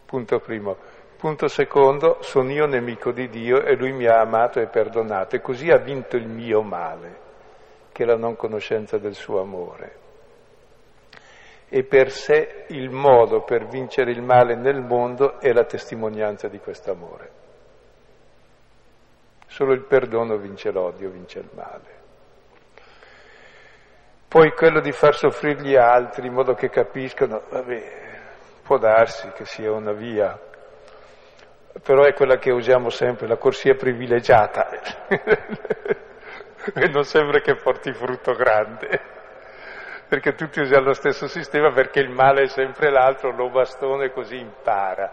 Punto primo. Punto secondo, sono io nemico di Dio e Lui mi ha amato e perdonato e così ha vinto il mio male, che è la non conoscenza del suo amore e per sé il modo per vincere il male nel mondo è la testimonianza di questo amore. Solo il perdono vince l'odio, vince il male. Poi quello di far soffrire gli altri in modo che capiscano, vabbè, può darsi che sia una via, però è quella che usiamo sempre, la corsia privilegiata, *laughs* e non sembra che porti frutto grande perché tutti usiamo lo stesso sistema perché il male è sempre l'altro, lo bastone così impara,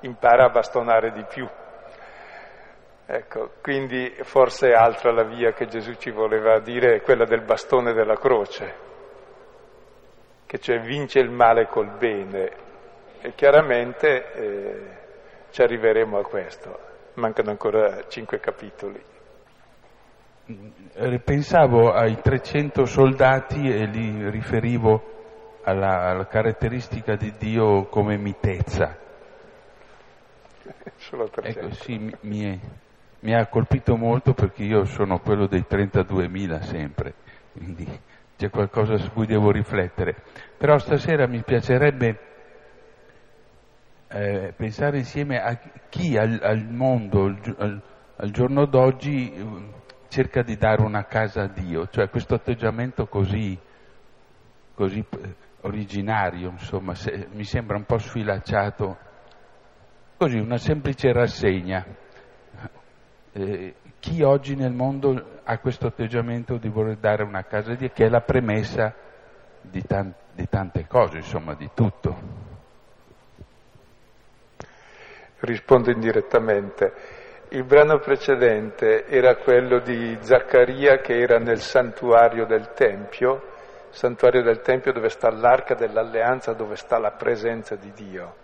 impara a bastonare di più. Ecco, quindi forse è altra la via che Gesù ci voleva dire, quella del bastone della croce, che cioè vince il male col bene. E chiaramente eh, ci arriveremo a questo. Mancano ancora cinque capitoli. Eh, pensavo ai 300 soldati e li riferivo alla, alla caratteristica di Dio come mitezza. *laughs* Solo 300. Ecco, sì, mi, mi, è, mi, ha colpito molto perché io sono quello dei 32.000 sempre, quindi c'è qualcosa su cui devo riflettere. Però stasera mi piacerebbe eh, pensare insieme a chi al, al mondo, al, al giorno d'oggi cerca di dare una casa a Dio, cioè questo atteggiamento così, così eh, originario, insomma, se, mi sembra un po' sfilacciato, così una semplice rassegna. Eh, chi oggi nel mondo ha questo atteggiamento di voler dare una casa a Dio, che è la premessa di, tan- di tante cose, insomma, di tutto? Rispondo indirettamente. Il brano precedente era quello di Zaccaria che era nel santuario del Tempio, santuario del Tempio dove sta l'arca dell'alleanza, dove sta la presenza di Dio.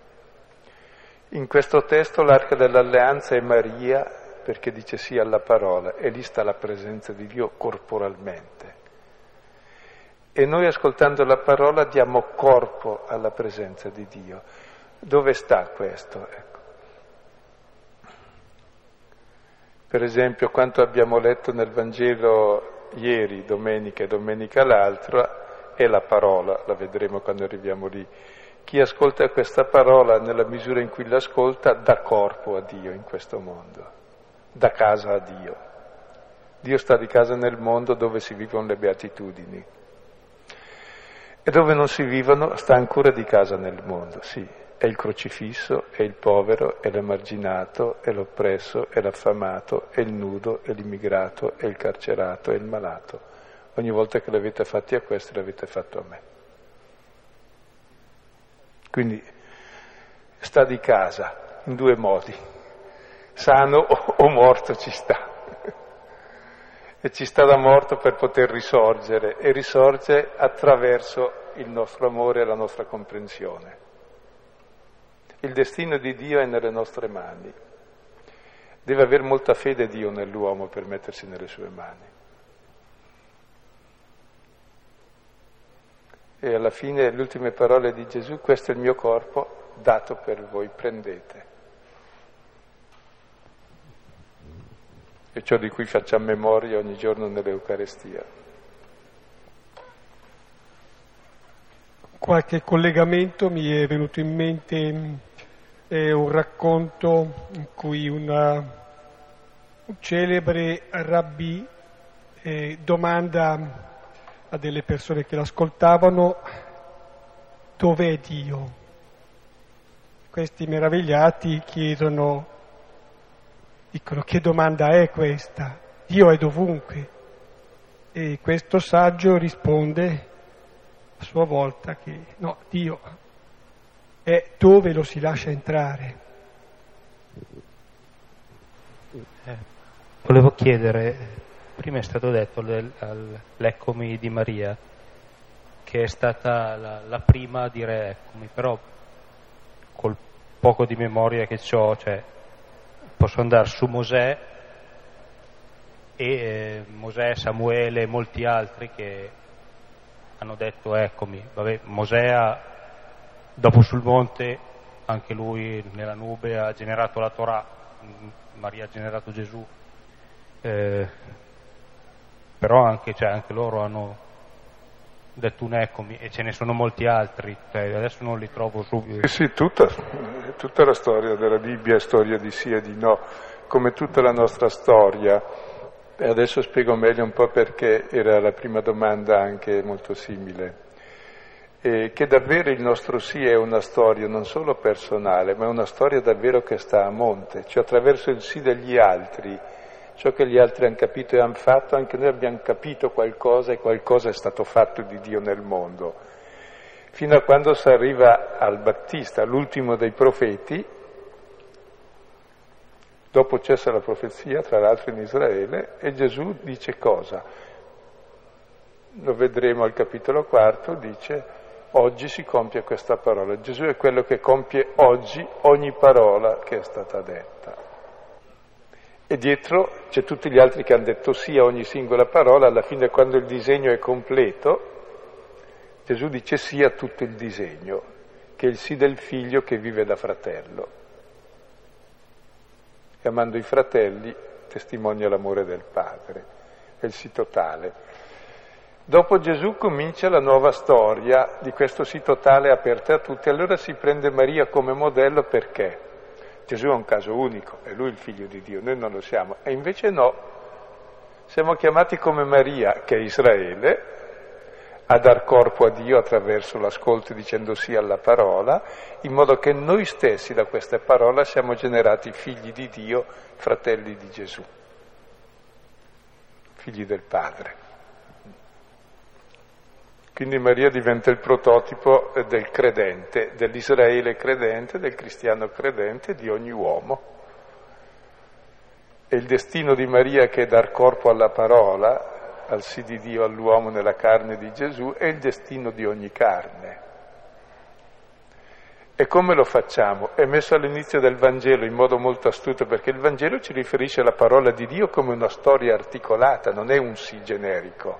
In questo testo l'arca dell'alleanza è Maria perché dice sì alla parola e lì sta la presenza di Dio corporalmente. E noi ascoltando la parola diamo corpo alla presenza di Dio. Dove sta questo? Ecco. Per esempio, quanto abbiamo letto nel Vangelo ieri, domenica e domenica l'altra, è la parola, la vedremo quando arriviamo lì. Chi ascolta questa parola nella misura in cui l'ascolta dà corpo a Dio in questo mondo, dà casa a Dio. Dio sta di casa nel mondo dove si vivono le beatitudini. E dove non si vivono sta ancora di casa nel mondo, sì. È il crocifisso, è il povero, è l'emarginato, è l'oppresso, è l'affamato, è il nudo, è l'immigrato, è il carcerato, è il malato. Ogni volta che l'avete fatti a questi l'avete fatto a me. Quindi sta di casa in due modi, sano o morto ci sta. E ci sta da morto per poter risorgere e risorge attraverso il nostro amore e la nostra comprensione. Il destino di Dio è nelle nostre mani. Deve avere molta fede Dio nell'uomo per mettersi nelle sue mani. E alla fine le ultime parole di Gesù, questo è il mio corpo dato per voi, prendete. E ciò di cui facciamo memoria ogni giorno nell'Eucarestia. Qualche collegamento mi è venuto in mente è un racconto in cui una, un celebre rabbì eh, domanda a delle persone che l'ascoltavano dov'è Dio? Questi meravigliati chiedono, dicono che domanda è questa? Dio è dovunque. E questo saggio risponde a sua volta che no, Dio è dove lo si lascia entrare. Eh, volevo chiedere, prima è stato detto l'Eccomi di Maria, che è stata la, la, prima a dire Eccomi, però col poco di memoria che ho, cioè, posso andare su Mosè e eh, Mosè, Samuele e molti altri che hanno detto Eccomi. Vabbè, Mosè dopo sul monte, anche lui nella nube ha generato la Torah, Maria ha generato Gesù. Eh, però anche, cioè, anche, loro hanno detto un e ce ne sono molti altri, cioè, adesso non li trovo subito. Sì, sì tutta, tutta, la storia della Bibbia è storia di sì e di no, come tutta la nostra storia. E adesso spiego meglio un po' perché era la prima domanda anche molto simile. E che davvero il nostro sì è una storia non solo personale, ma è una storia davvero che sta a monte, cioè attraverso il sì degli altri ciò che gli altri hanno capito e hanno fatto, anche noi abbiamo capito qualcosa e qualcosa è stato fatto di Dio nel mondo. Fino a quando si arriva al Battista, l'ultimo dei profeti, dopo cessa la profezia, tra l'altro in Israele, e Gesù dice cosa? Lo vedremo al capitolo quarto, dice oggi si compie questa parola. Gesù è quello che compie oggi ogni parola che è stata detta. E dietro c'è tutti gli altri che hanno detto sì a ogni singola parola, alla fine quando il disegno è completo, Gesù dice sì a tutto il disegno, che è il sì del figlio che vive da fratello. E amando i fratelli testimonia l'amore del Padre, è il sì totale. Dopo Gesù comincia la nuova storia di questo sì totale aperto a tutti, allora si prende Maria come modello perché? Gesù è un caso unico, è lui il figlio di Dio, noi non lo siamo. E invece no, siamo chiamati come Maria, che è Israele, a dar corpo a Dio attraverso l'ascolto dicendo sì alla parola, in modo che noi stessi da queste parole siamo generati figli di Dio, fratelli di Gesù, figli del Padre. Quindi Maria diventa il prototipo del credente, dell'Israele credente, del cristiano credente, di ogni uomo. E il destino di Maria che è dar corpo alla parola, al sì di Dio all'uomo nella carne di Gesù, è il destino di ogni carne. E come lo facciamo? È messo all'inizio del Vangelo in modo molto astuto perché il Vangelo ci riferisce alla parola di Dio come una storia articolata, non è un sì generico,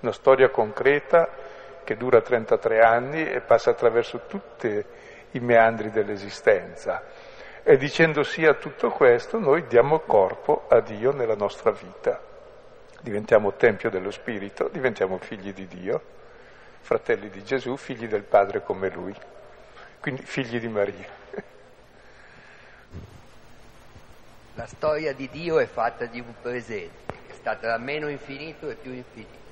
una storia concreta che dura 33 anni e passa attraverso tutti i meandri dell'esistenza. E dicendo sì a tutto questo, noi diamo corpo a Dio nella nostra vita. Diventiamo Tempio dello Spirito, diventiamo figli di Dio, fratelli di Gesù, figli del Padre come Lui. quindi figli di Maria. La storia di Dio è fatta di un presente, che è stata da meno infinito e più infinito.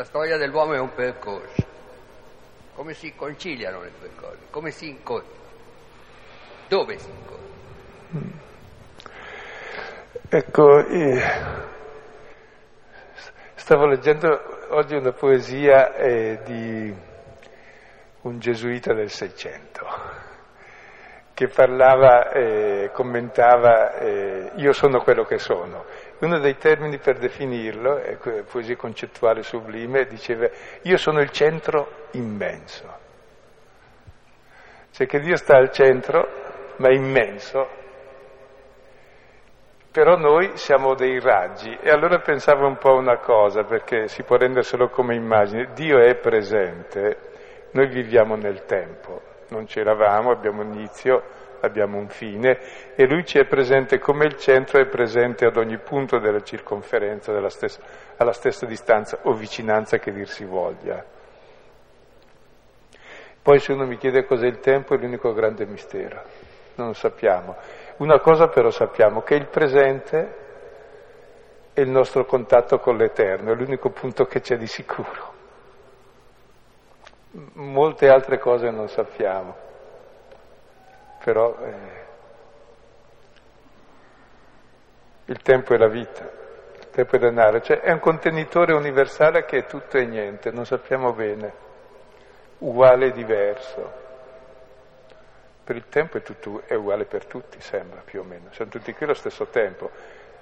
La storia dell'uomo è un percorso. Come si conciliano le due cose? Come si incontrano? Dove si incontrano? Ecco, eh, stavo leggendo oggi una poesia eh, di un gesuita del Seicento che parlava, eh, commentava eh, io sono quello che sono. Uno dei termini per definirlo, è poesia concettuale sublime, diceva io sono il centro immenso. Cioè che Dio sta al centro, ma è immenso, però noi siamo dei raggi. E allora pensavo un po' una cosa, perché si può renderselo come immagine. Dio è presente, noi viviamo nel tempo, non c'eravamo, abbiamo inizio, abbiamo un fine e lui ci è presente come il centro è presente ad ogni punto della circonferenza, della stessa, alla stessa distanza o vicinanza che dir si voglia. Poi se uno mi chiede cos'è il tempo è l'unico grande mistero, non lo sappiamo. Una cosa però sappiamo, che il presente è il nostro contatto con l'Eterno, è l'unico punto che c'è di sicuro. Molte altre cose non sappiamo, però eh, il tempo è la vita, il tempo è denaro, cioè è un contenitore universale che è tutto e niente, non sappiamo bene, uguale e diverso. Per il tempo è, tutto, è uguale per tutti, sembra più o meno, siamo tutti qui allo stesso tempo,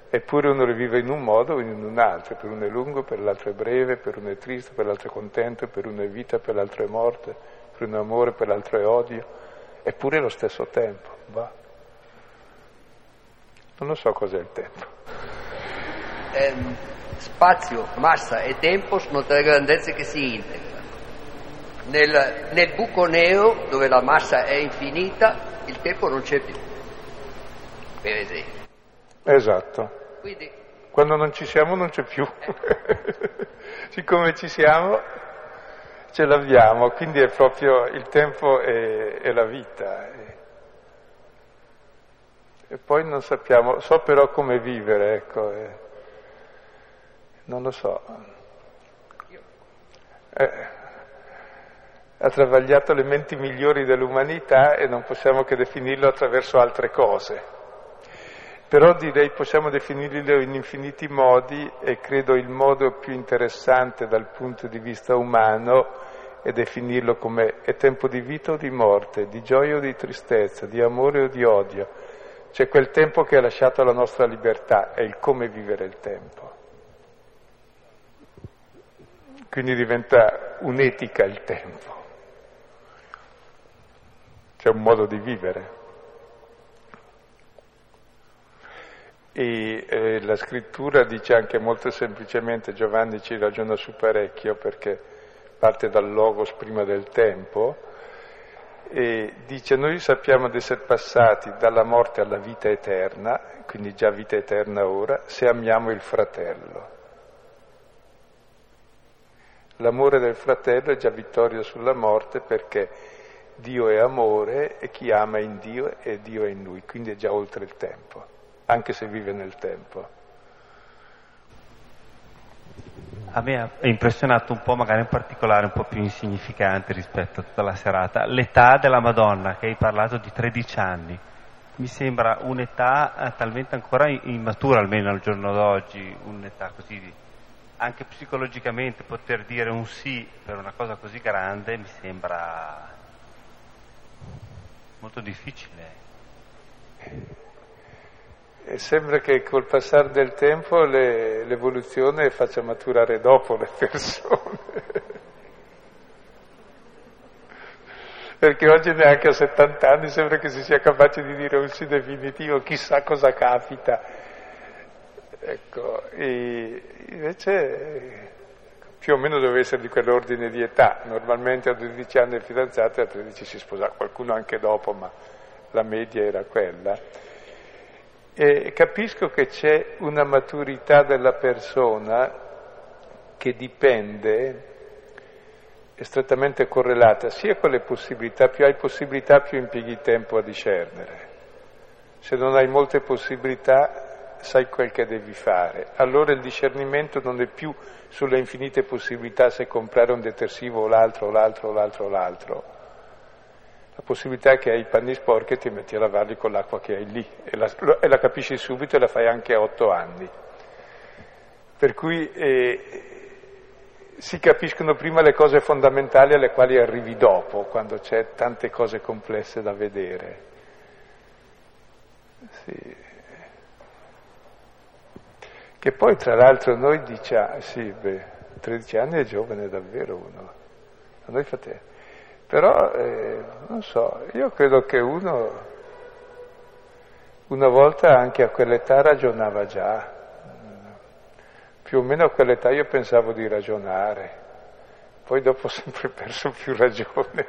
eppure uno lo vive in un modo o in un altro, per uno è lungo, per l'altro è breve, per uno è triste, per l'altro è contento, per uno è vita, per l'altro è morte, per uno è amore, per l'altro è odio, eppure lo stesso tempo. Va. Non lo so cos'è il tempo. Eh, spazio, massa e tempo sono tre grandezze che si integrano. Nel, nel buco nero, dove la massa è infinita, il tempo non c'è più, per esempio. Esatto. Quindi, Quando non ci siamo non c'è più. *laughs* Siccome ci siamo, ce l'abbiamo, quindi è proprio il tempo e, e la vita. E, e, poi non sappiamo, so però come vivere, ecco, e, non lo so. Eh, ha travagliato le menti migliori dell'umanità e non possiamo che definirlo attraverso altre cose. Però direi possiamo definirlo in infiniti modi e credo il modo più interessante dal punto di vista umano è definirlo come è tempo di vita o di morte, di gioia o di tristezza, di amore o di odio. C'è quel tempo che ha lasciato la nostra libertà, è il come vivere il tempo. Quindi diventa un'etica il tempo. C'è un modo di vivere. E eh, la scrittura dice anche molto semplicemente, Giovanni ci ragiona su parecchio perché parte dal logos prima del tempo, e dice noi sappiamo di essere passati dalla morte alla vita eterna, quindi già vita eterna ora, se amiamo il fratello. L'amore del fratello è già vittoria sulla morte perché Dio è amore e chi ama in Dio e Dio è in lui, quindi è già oltre il tempo, anche se vive nel tempo. A me ha impressionato un po', magari in particolare un po' più insignificante rispetto a tutta la serata, l'età della Madonna, che hai parlato di 13 anni. Mi sembra un'età eh, talmente ancora immatura, almeno al giorno d'oggi, un'età così, anche psicologicamente poter dire un sì per una cosa così grande mi sembra molto difficile. E sembra che col passare del tempo le, l'evoluzione faccia maturare dopo le persone. *laughs* Perché oggi neanche a 70 anni sembra che si sia capace di dire un sì definitivo, chissà cosa capita. Ecco, invece più o meno deve essere di quell'ordine di età. Normalmente a 12 anni è fidanzato e a 13 si sposa, qualcuno anche dopo, ma la media era quella. E capisco che c'è una maturità della persona che dipende è strettamente correlata sia con le possibilità, più hai possibilità più impieghi tempo a discernere. Se non hai molte possibilità sai quel che devi fare. Allora il discernimento non è più sulle infinite possibilità se comprare un detersivo o l'altro o l'altro o l'altro o l'altro. La possibilità è che hai i panni sporchi e ti metti a lavarli con l'acqua che hai lì e la, e la capisci subito e la fai anche a otto anni. Per cui eh, si capiscono prima le cose fondamentali alle quali arrivi dopo, quando c'è tante cose complesse da vedere. Sì. Che poi tra l'altro noi diciamo, sì, beh, 13 anni è giovane davvero uno, a noi fate, però eh, non so, io credo che uno una volta anche a quell'età ragionava già, più o meno a quell'età io pensavo di ragionare, poi dopo ho sempre perso più ragione.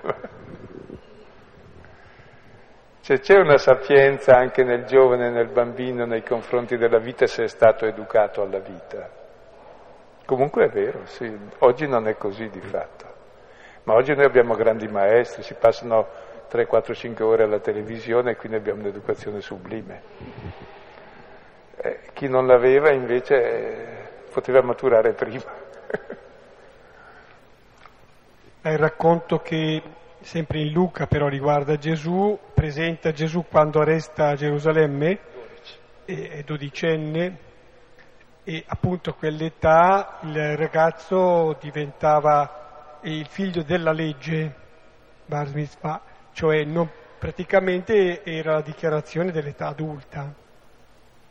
Cioè, c'è una sapienza anche nel giovane, nel bambino, nei confronti della vita se è stato educato alla vita. Comunque è vero, sì, oggi non è così di fatto. Ma oggi noi abbiamo grandi maestri, si passano 3, 4, 5 ore alla televisione e quindi abbiamo un'educazione sublime. Eh, chi non l'aveva invece eh, poteva maturare prima. *laughs* È il racconto che sempre in Luca però riguarda Gesù, presenta Gesù quando resta a Gerusalemme, è dodicenne, e appunto a quell'età il ragazzo diventava il figlio della legge, Bar Mitzvah, cioè non, praticamente era la dichiarazione dell'età adulta,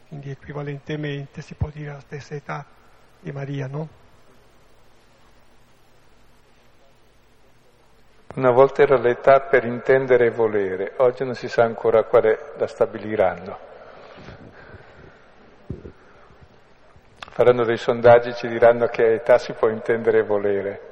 quindi equivalentemente si può dire la stessa età di Maria, no? Una volta era l'età per intendere e volere, oggi non si sa ancora quale la stabiliranno. Faranno dei sondaggi, ci diranno a che età si può intendere e volere.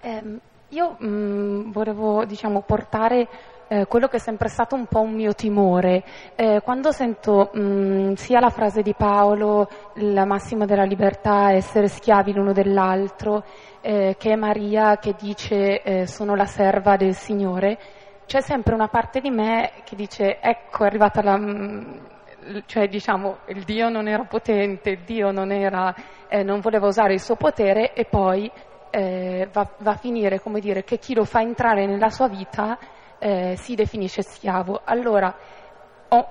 Eh, io mh, mm, volevo diciamo, portare eh, quello che è sempre stato un po' un mio timore. Eh, quando sento mh, mm, sia la frase di Paolo, la massima della libertà, essere schiavi l'uno dell'altro, eh, che Maria che dice eh, sono la serva del Signore, c'è sempre una parte di me che dice ecco è arrivata la... Mh, mm, cioè diciamo il Dio non era potente, Dio non, era, eh, non voleva usare il suo potere e poi eh, va, va, a finire come dire che chi lo fa entrare nella sua vita eh, si definisce schiavo. Allora, ho,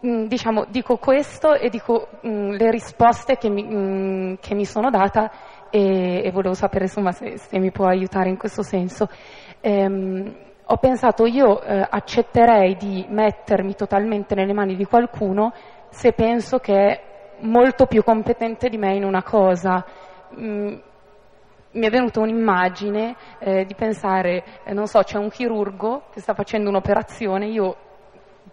mh, mm, diciamo, dico questo e dico mh, mm, le risposte che mi, mh, mm, che mi, sono data e, e volevo sapere insomma, se, se, mi può aiutare in questo senso. Ehm, ho pensato io eh, accetterei di mettermi totalmente nelle mani di qualcuno se penso che è molto più competente di me in una cosa. Mi è venuta un'immagine eh, di pensare, eh, non so, c'è un chirurgo che sta facendo un'operazione, io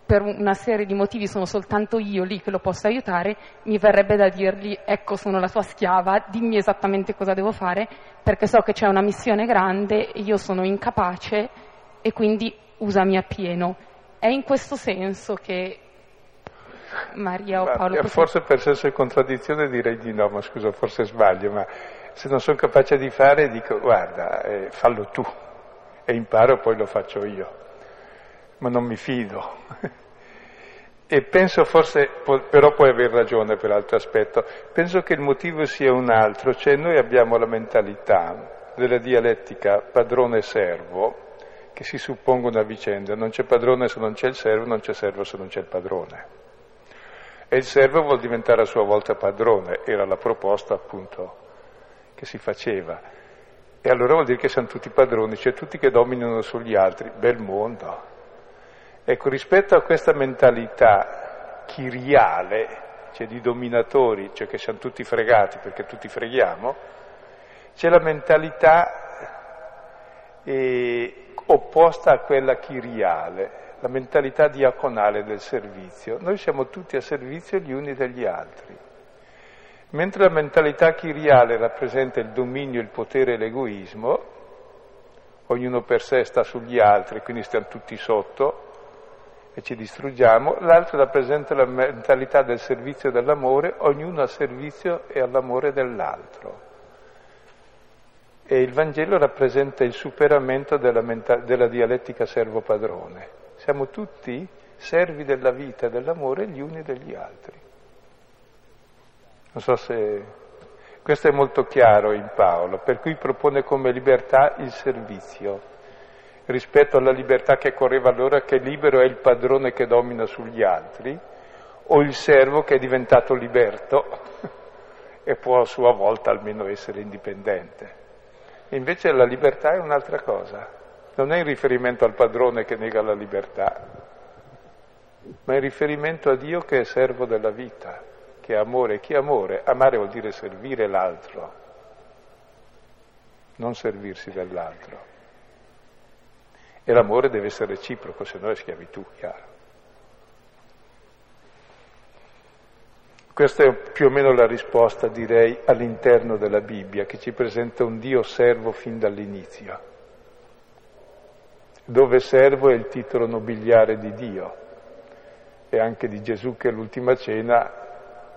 per una serie di motivi sono soltanto io lì che lo posso aiutare, mi verrebbe da dirgli ecco sono la tua schiava, dimmi esattamente cosa devo fare, perché so che c'è una missione grande, io sono incapace e quindi usami appieno. È in questo senso che Maria o Paolo... Forse per senso di contraddizione direi di no, ma scusa, forse sbaglio, ma se non sono capace di fare dico guarda, eh, fallo tu e imparo poi lo faccio io, ma non mi fido. *laughs* e penso forse, però puoi aver ragione per l'altro aspetto, penso che il motivo sia un altro, cioè noi abbiamo la mentalità della dialettica padrone-servo che si suppongono a vicenda, non c'è padrone se non c'è il servo, non c'è servo se non c'è il padrone. E il servo vuol diventare a sua volta padrone, era la proposta appunto che si faceva. E allora vuol dire che siamo tutti padroni, cioè tutti che dominano sugli altri. Bel mondo. Ecco, rispetto a questa mentalità chiriale, cioè di dominatori, cioè che siamo tutti fregati perché tutti freghiamo, c'è la mentalità eh, opposta a quella chiriale, la mentalità diaconale del servizio. Noi siamo tutti a servizio gli uni degli altri. Mentre la mentalità chiriale rappresenta il dominio, il potere e l'egoismo, ognuno per sé sta sugli altri, quindi stiamo tutti sotto e ci distruggiamo, l'altro rappresenta la mentalità del servizio e dell'amore, ognuno al servizio e all'amore dell'altro. e il Vangelo rappresenta il superamento della, menta- della dialettica servo-padrone. Siamo tutti servi della vita e dell'amore gli uni degli altri. Non so se questo è molto chiaro in Paolo, per cui propone come libertà il servizio rispetto alla libertà che correva allora che libero è il padrone che domina sugli altri o il servo che è diventato liberto *laughs* e può a sua volta almeno essere indipendente. Invece la libertà è un'altra cosa, non è in riferimento al padrone che nega la libertà, ma in riferimento a Dio che è servo della vita, che amore. Chi amore? Amare vuol dire servire l'altro, non servirsi dell'altro. E l'amore deve essere reciproco, se no è schiavitù, chiaro. Questa è più o meno la risposta, direi, all'interno della Bibbia, che ci presenta un Dio servo fin dall'inizio, dove servo è il titolo nobiliare di Dio e anche di Gesù che all'ultima cena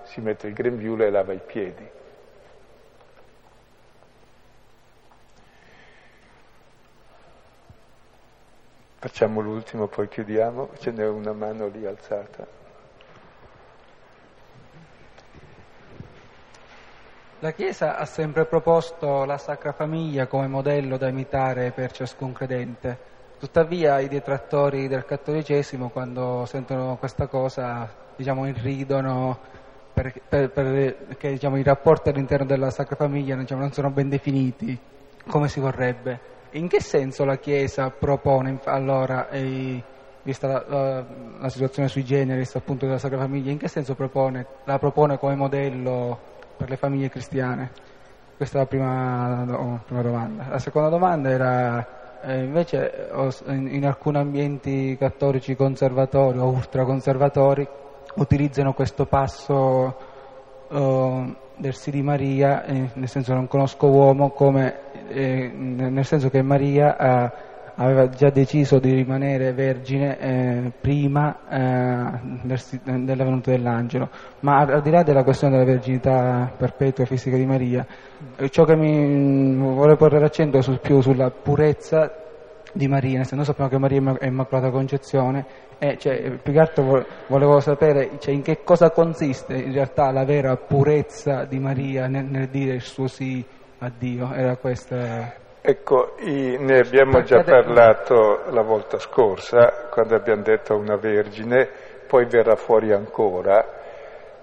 si mette il grembiule e lava i piedi. Facciamo l'ultimo, poi chiudiamo, ce n'è una mano lì alzata. La Chiesa ha sempre proposto la Sacra Famiglia come modello da imitare per ciascun credente. Tuttavia i detrattori del cattolicesimo quando sentono questa cosa diciamo, irridono perché, per, perché diciamo, i rapporti all'interno della Sacra Famiglia diciamo, non sono ben definiti come si vorrebbe. In che senso la Chiesa propone allora, eh, vista la, la, la, situazione sui generis appunto della Sacra Famiglia, in che senso propone, la propone come modello per le famiglie cristiane? Questa è la prima, no, prima domanda. La seconda domanda era eh, invece in, in, alcuni ambienti cattolici conservatori o ultraconservatori utilizzano questo passo uh, del sì di Maria, eh, nel senso non conosco uomo, come, eh, nel senso che Maria ha aveva già deciso di rimanere vergine eh, prima eh, del, della venuta dell'angelo, ma al, di là della questione della verginità perpetua fisica di Maria, eh, ciò che mi mm, vorrei porre l'accento su, più sulla purezza di Maria, senso noi sappiamo che Maria è Immacolata Concezione e cioè, più che altro volevo sapere cioè, in che cosa consiste in realtà la vera purezza di Maria nel, nel dire il suo sì a Dio, era questa Ecco, ne abbiamo già parlato la volta scorsa, quando abbiamo detto a una vergine, poi verrà fuori ancora,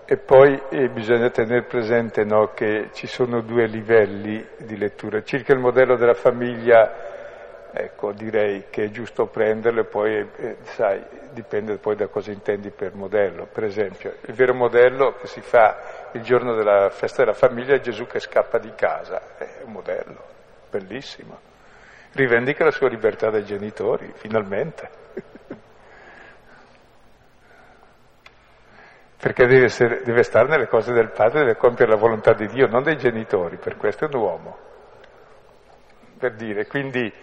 e poi eh, bisogna tenere presente no, che ci sono due livelli di lettura. Circa il modello della famiglia, ecco, direi che è giusto prenderlo e poi, eh, sai, dipende poi da cosa intendi per modello. Per esempio, il vero modello che si fa il giorno della festa della famiglia è Gesù che scappa di casa, è un modello bellissimo. Rivendica la sua libertà dai genitori, finalmente. *laughs* Perché deve, essere, deve, stare nelle cose del padre, deve compiere la volontà di Dio, non dei genitori, per questo è un uomo. Per dire, quindi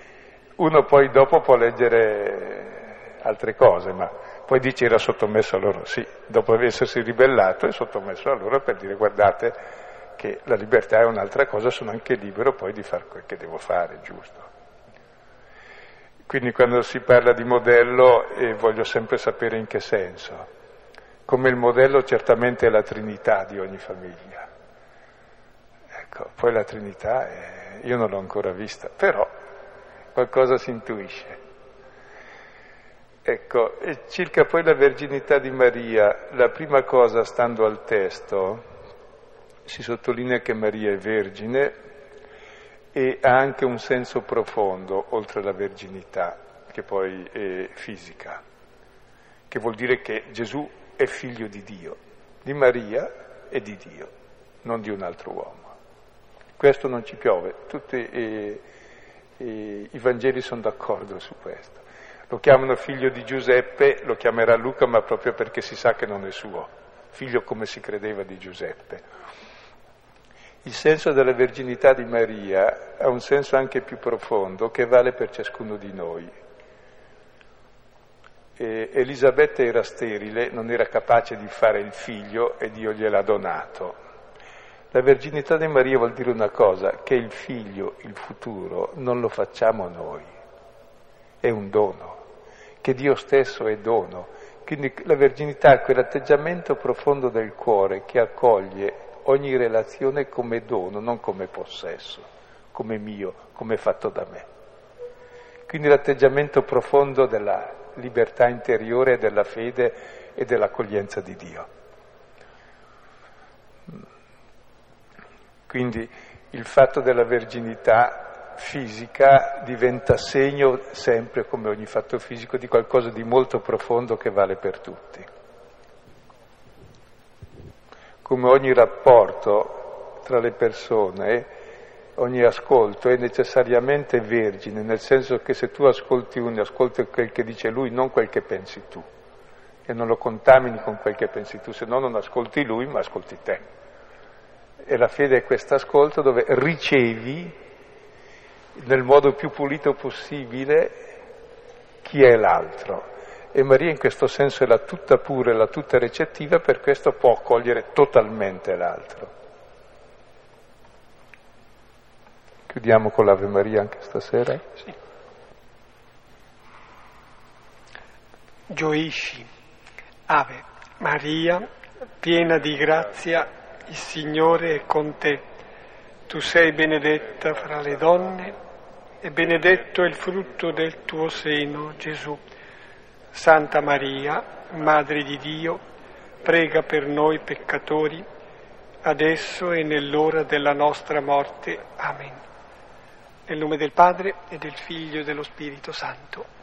uno poi dopo può leggere altre cose, ma poi dice era sottomesso a loro, sì, dopo essersi ribellato è sottomesso a loro per dire guardate che la libertà è un'altra cosa, sono anche libero poi di fare quel che devo fare, giusto? Quindi quando si parla di modello eh, voglio sempre sapere in che senso. Come il modello certamente è la Trinità di ogni famiglia. Ecco, poi la Trinità è, io non l'ho ancora vista, però qualcosa si intuisce. Ecco, e circa poi la verginità di Maria, la prima cosa stando al testo si sottolinea che Maria è vergine e ha anche un senso profondo, oltre alla verginità, che poi è fisica, che vuol dire che Gesù è figlio di Dio, di Maria e di Dio, non di un altro uomo. Questo non ci piove, tutti i, i, i Vangeli sono d'accordo su questo. Lo chiamano figlio di Giuseppe, lo chiamerà Luca, ma proprio perché si sa che non è suo, figlio come si credeva di Giuseppe. Il senso della verginità di Maria ha un senso anche più profondo che vale per ciascuno di noi. E Elisabetta era sterile, non era capace di fare il figlio e Dio gliel'ha donato. La verginità di Maria vuol dire una cosa, che il figlio, il futuro, non lo facciamo noi, è un dono, che Dio stesso è dono. Quindi la verginità è quell'atteggiamento profondo del cuore che accoglie ogni relazione come dono, non come possesso, come mio, come fatto da me. Quindi l'atteggiamento profondo della libertà interiore, della fede e dell'accoglienza di Dio. Quindi il fatto della verginità fisica diventa segno sempre, come ogni fatto fisico, di qualcosa di molto profondo che vale per tutti. Come ogni rapporto tra le persone, ogni ascolto è necessariamente vergine, nel senso che se tu ascolti uno, ascolti quel che dice lui, non quel che pensi tu, e non lo contamini con quel che pensi tu, se no non ascolti lui, ma ascolti te. E la fede è questo ascolto dove ricevi nel modo più pulito possibile chi è l'altro. E Maria in questo senso è la tutta pura la tutta recettiva, per questo può accogliere totalmente l'altro. Chiudiamo con l'Ave Maria anche stasera? Sì. Gioisci, Ave Maria, piena di grazia, il Signore è con te. Tu sei benedetta fra le donne e benedetto è il frutto del tuo seno, Gesù. Santa Maria, Madre di Dio, prega per noi peccatori, adesso e nell'ora della nostra morte. Amen. Nel nome del Padre e del Figlio e dello Spirito Santo.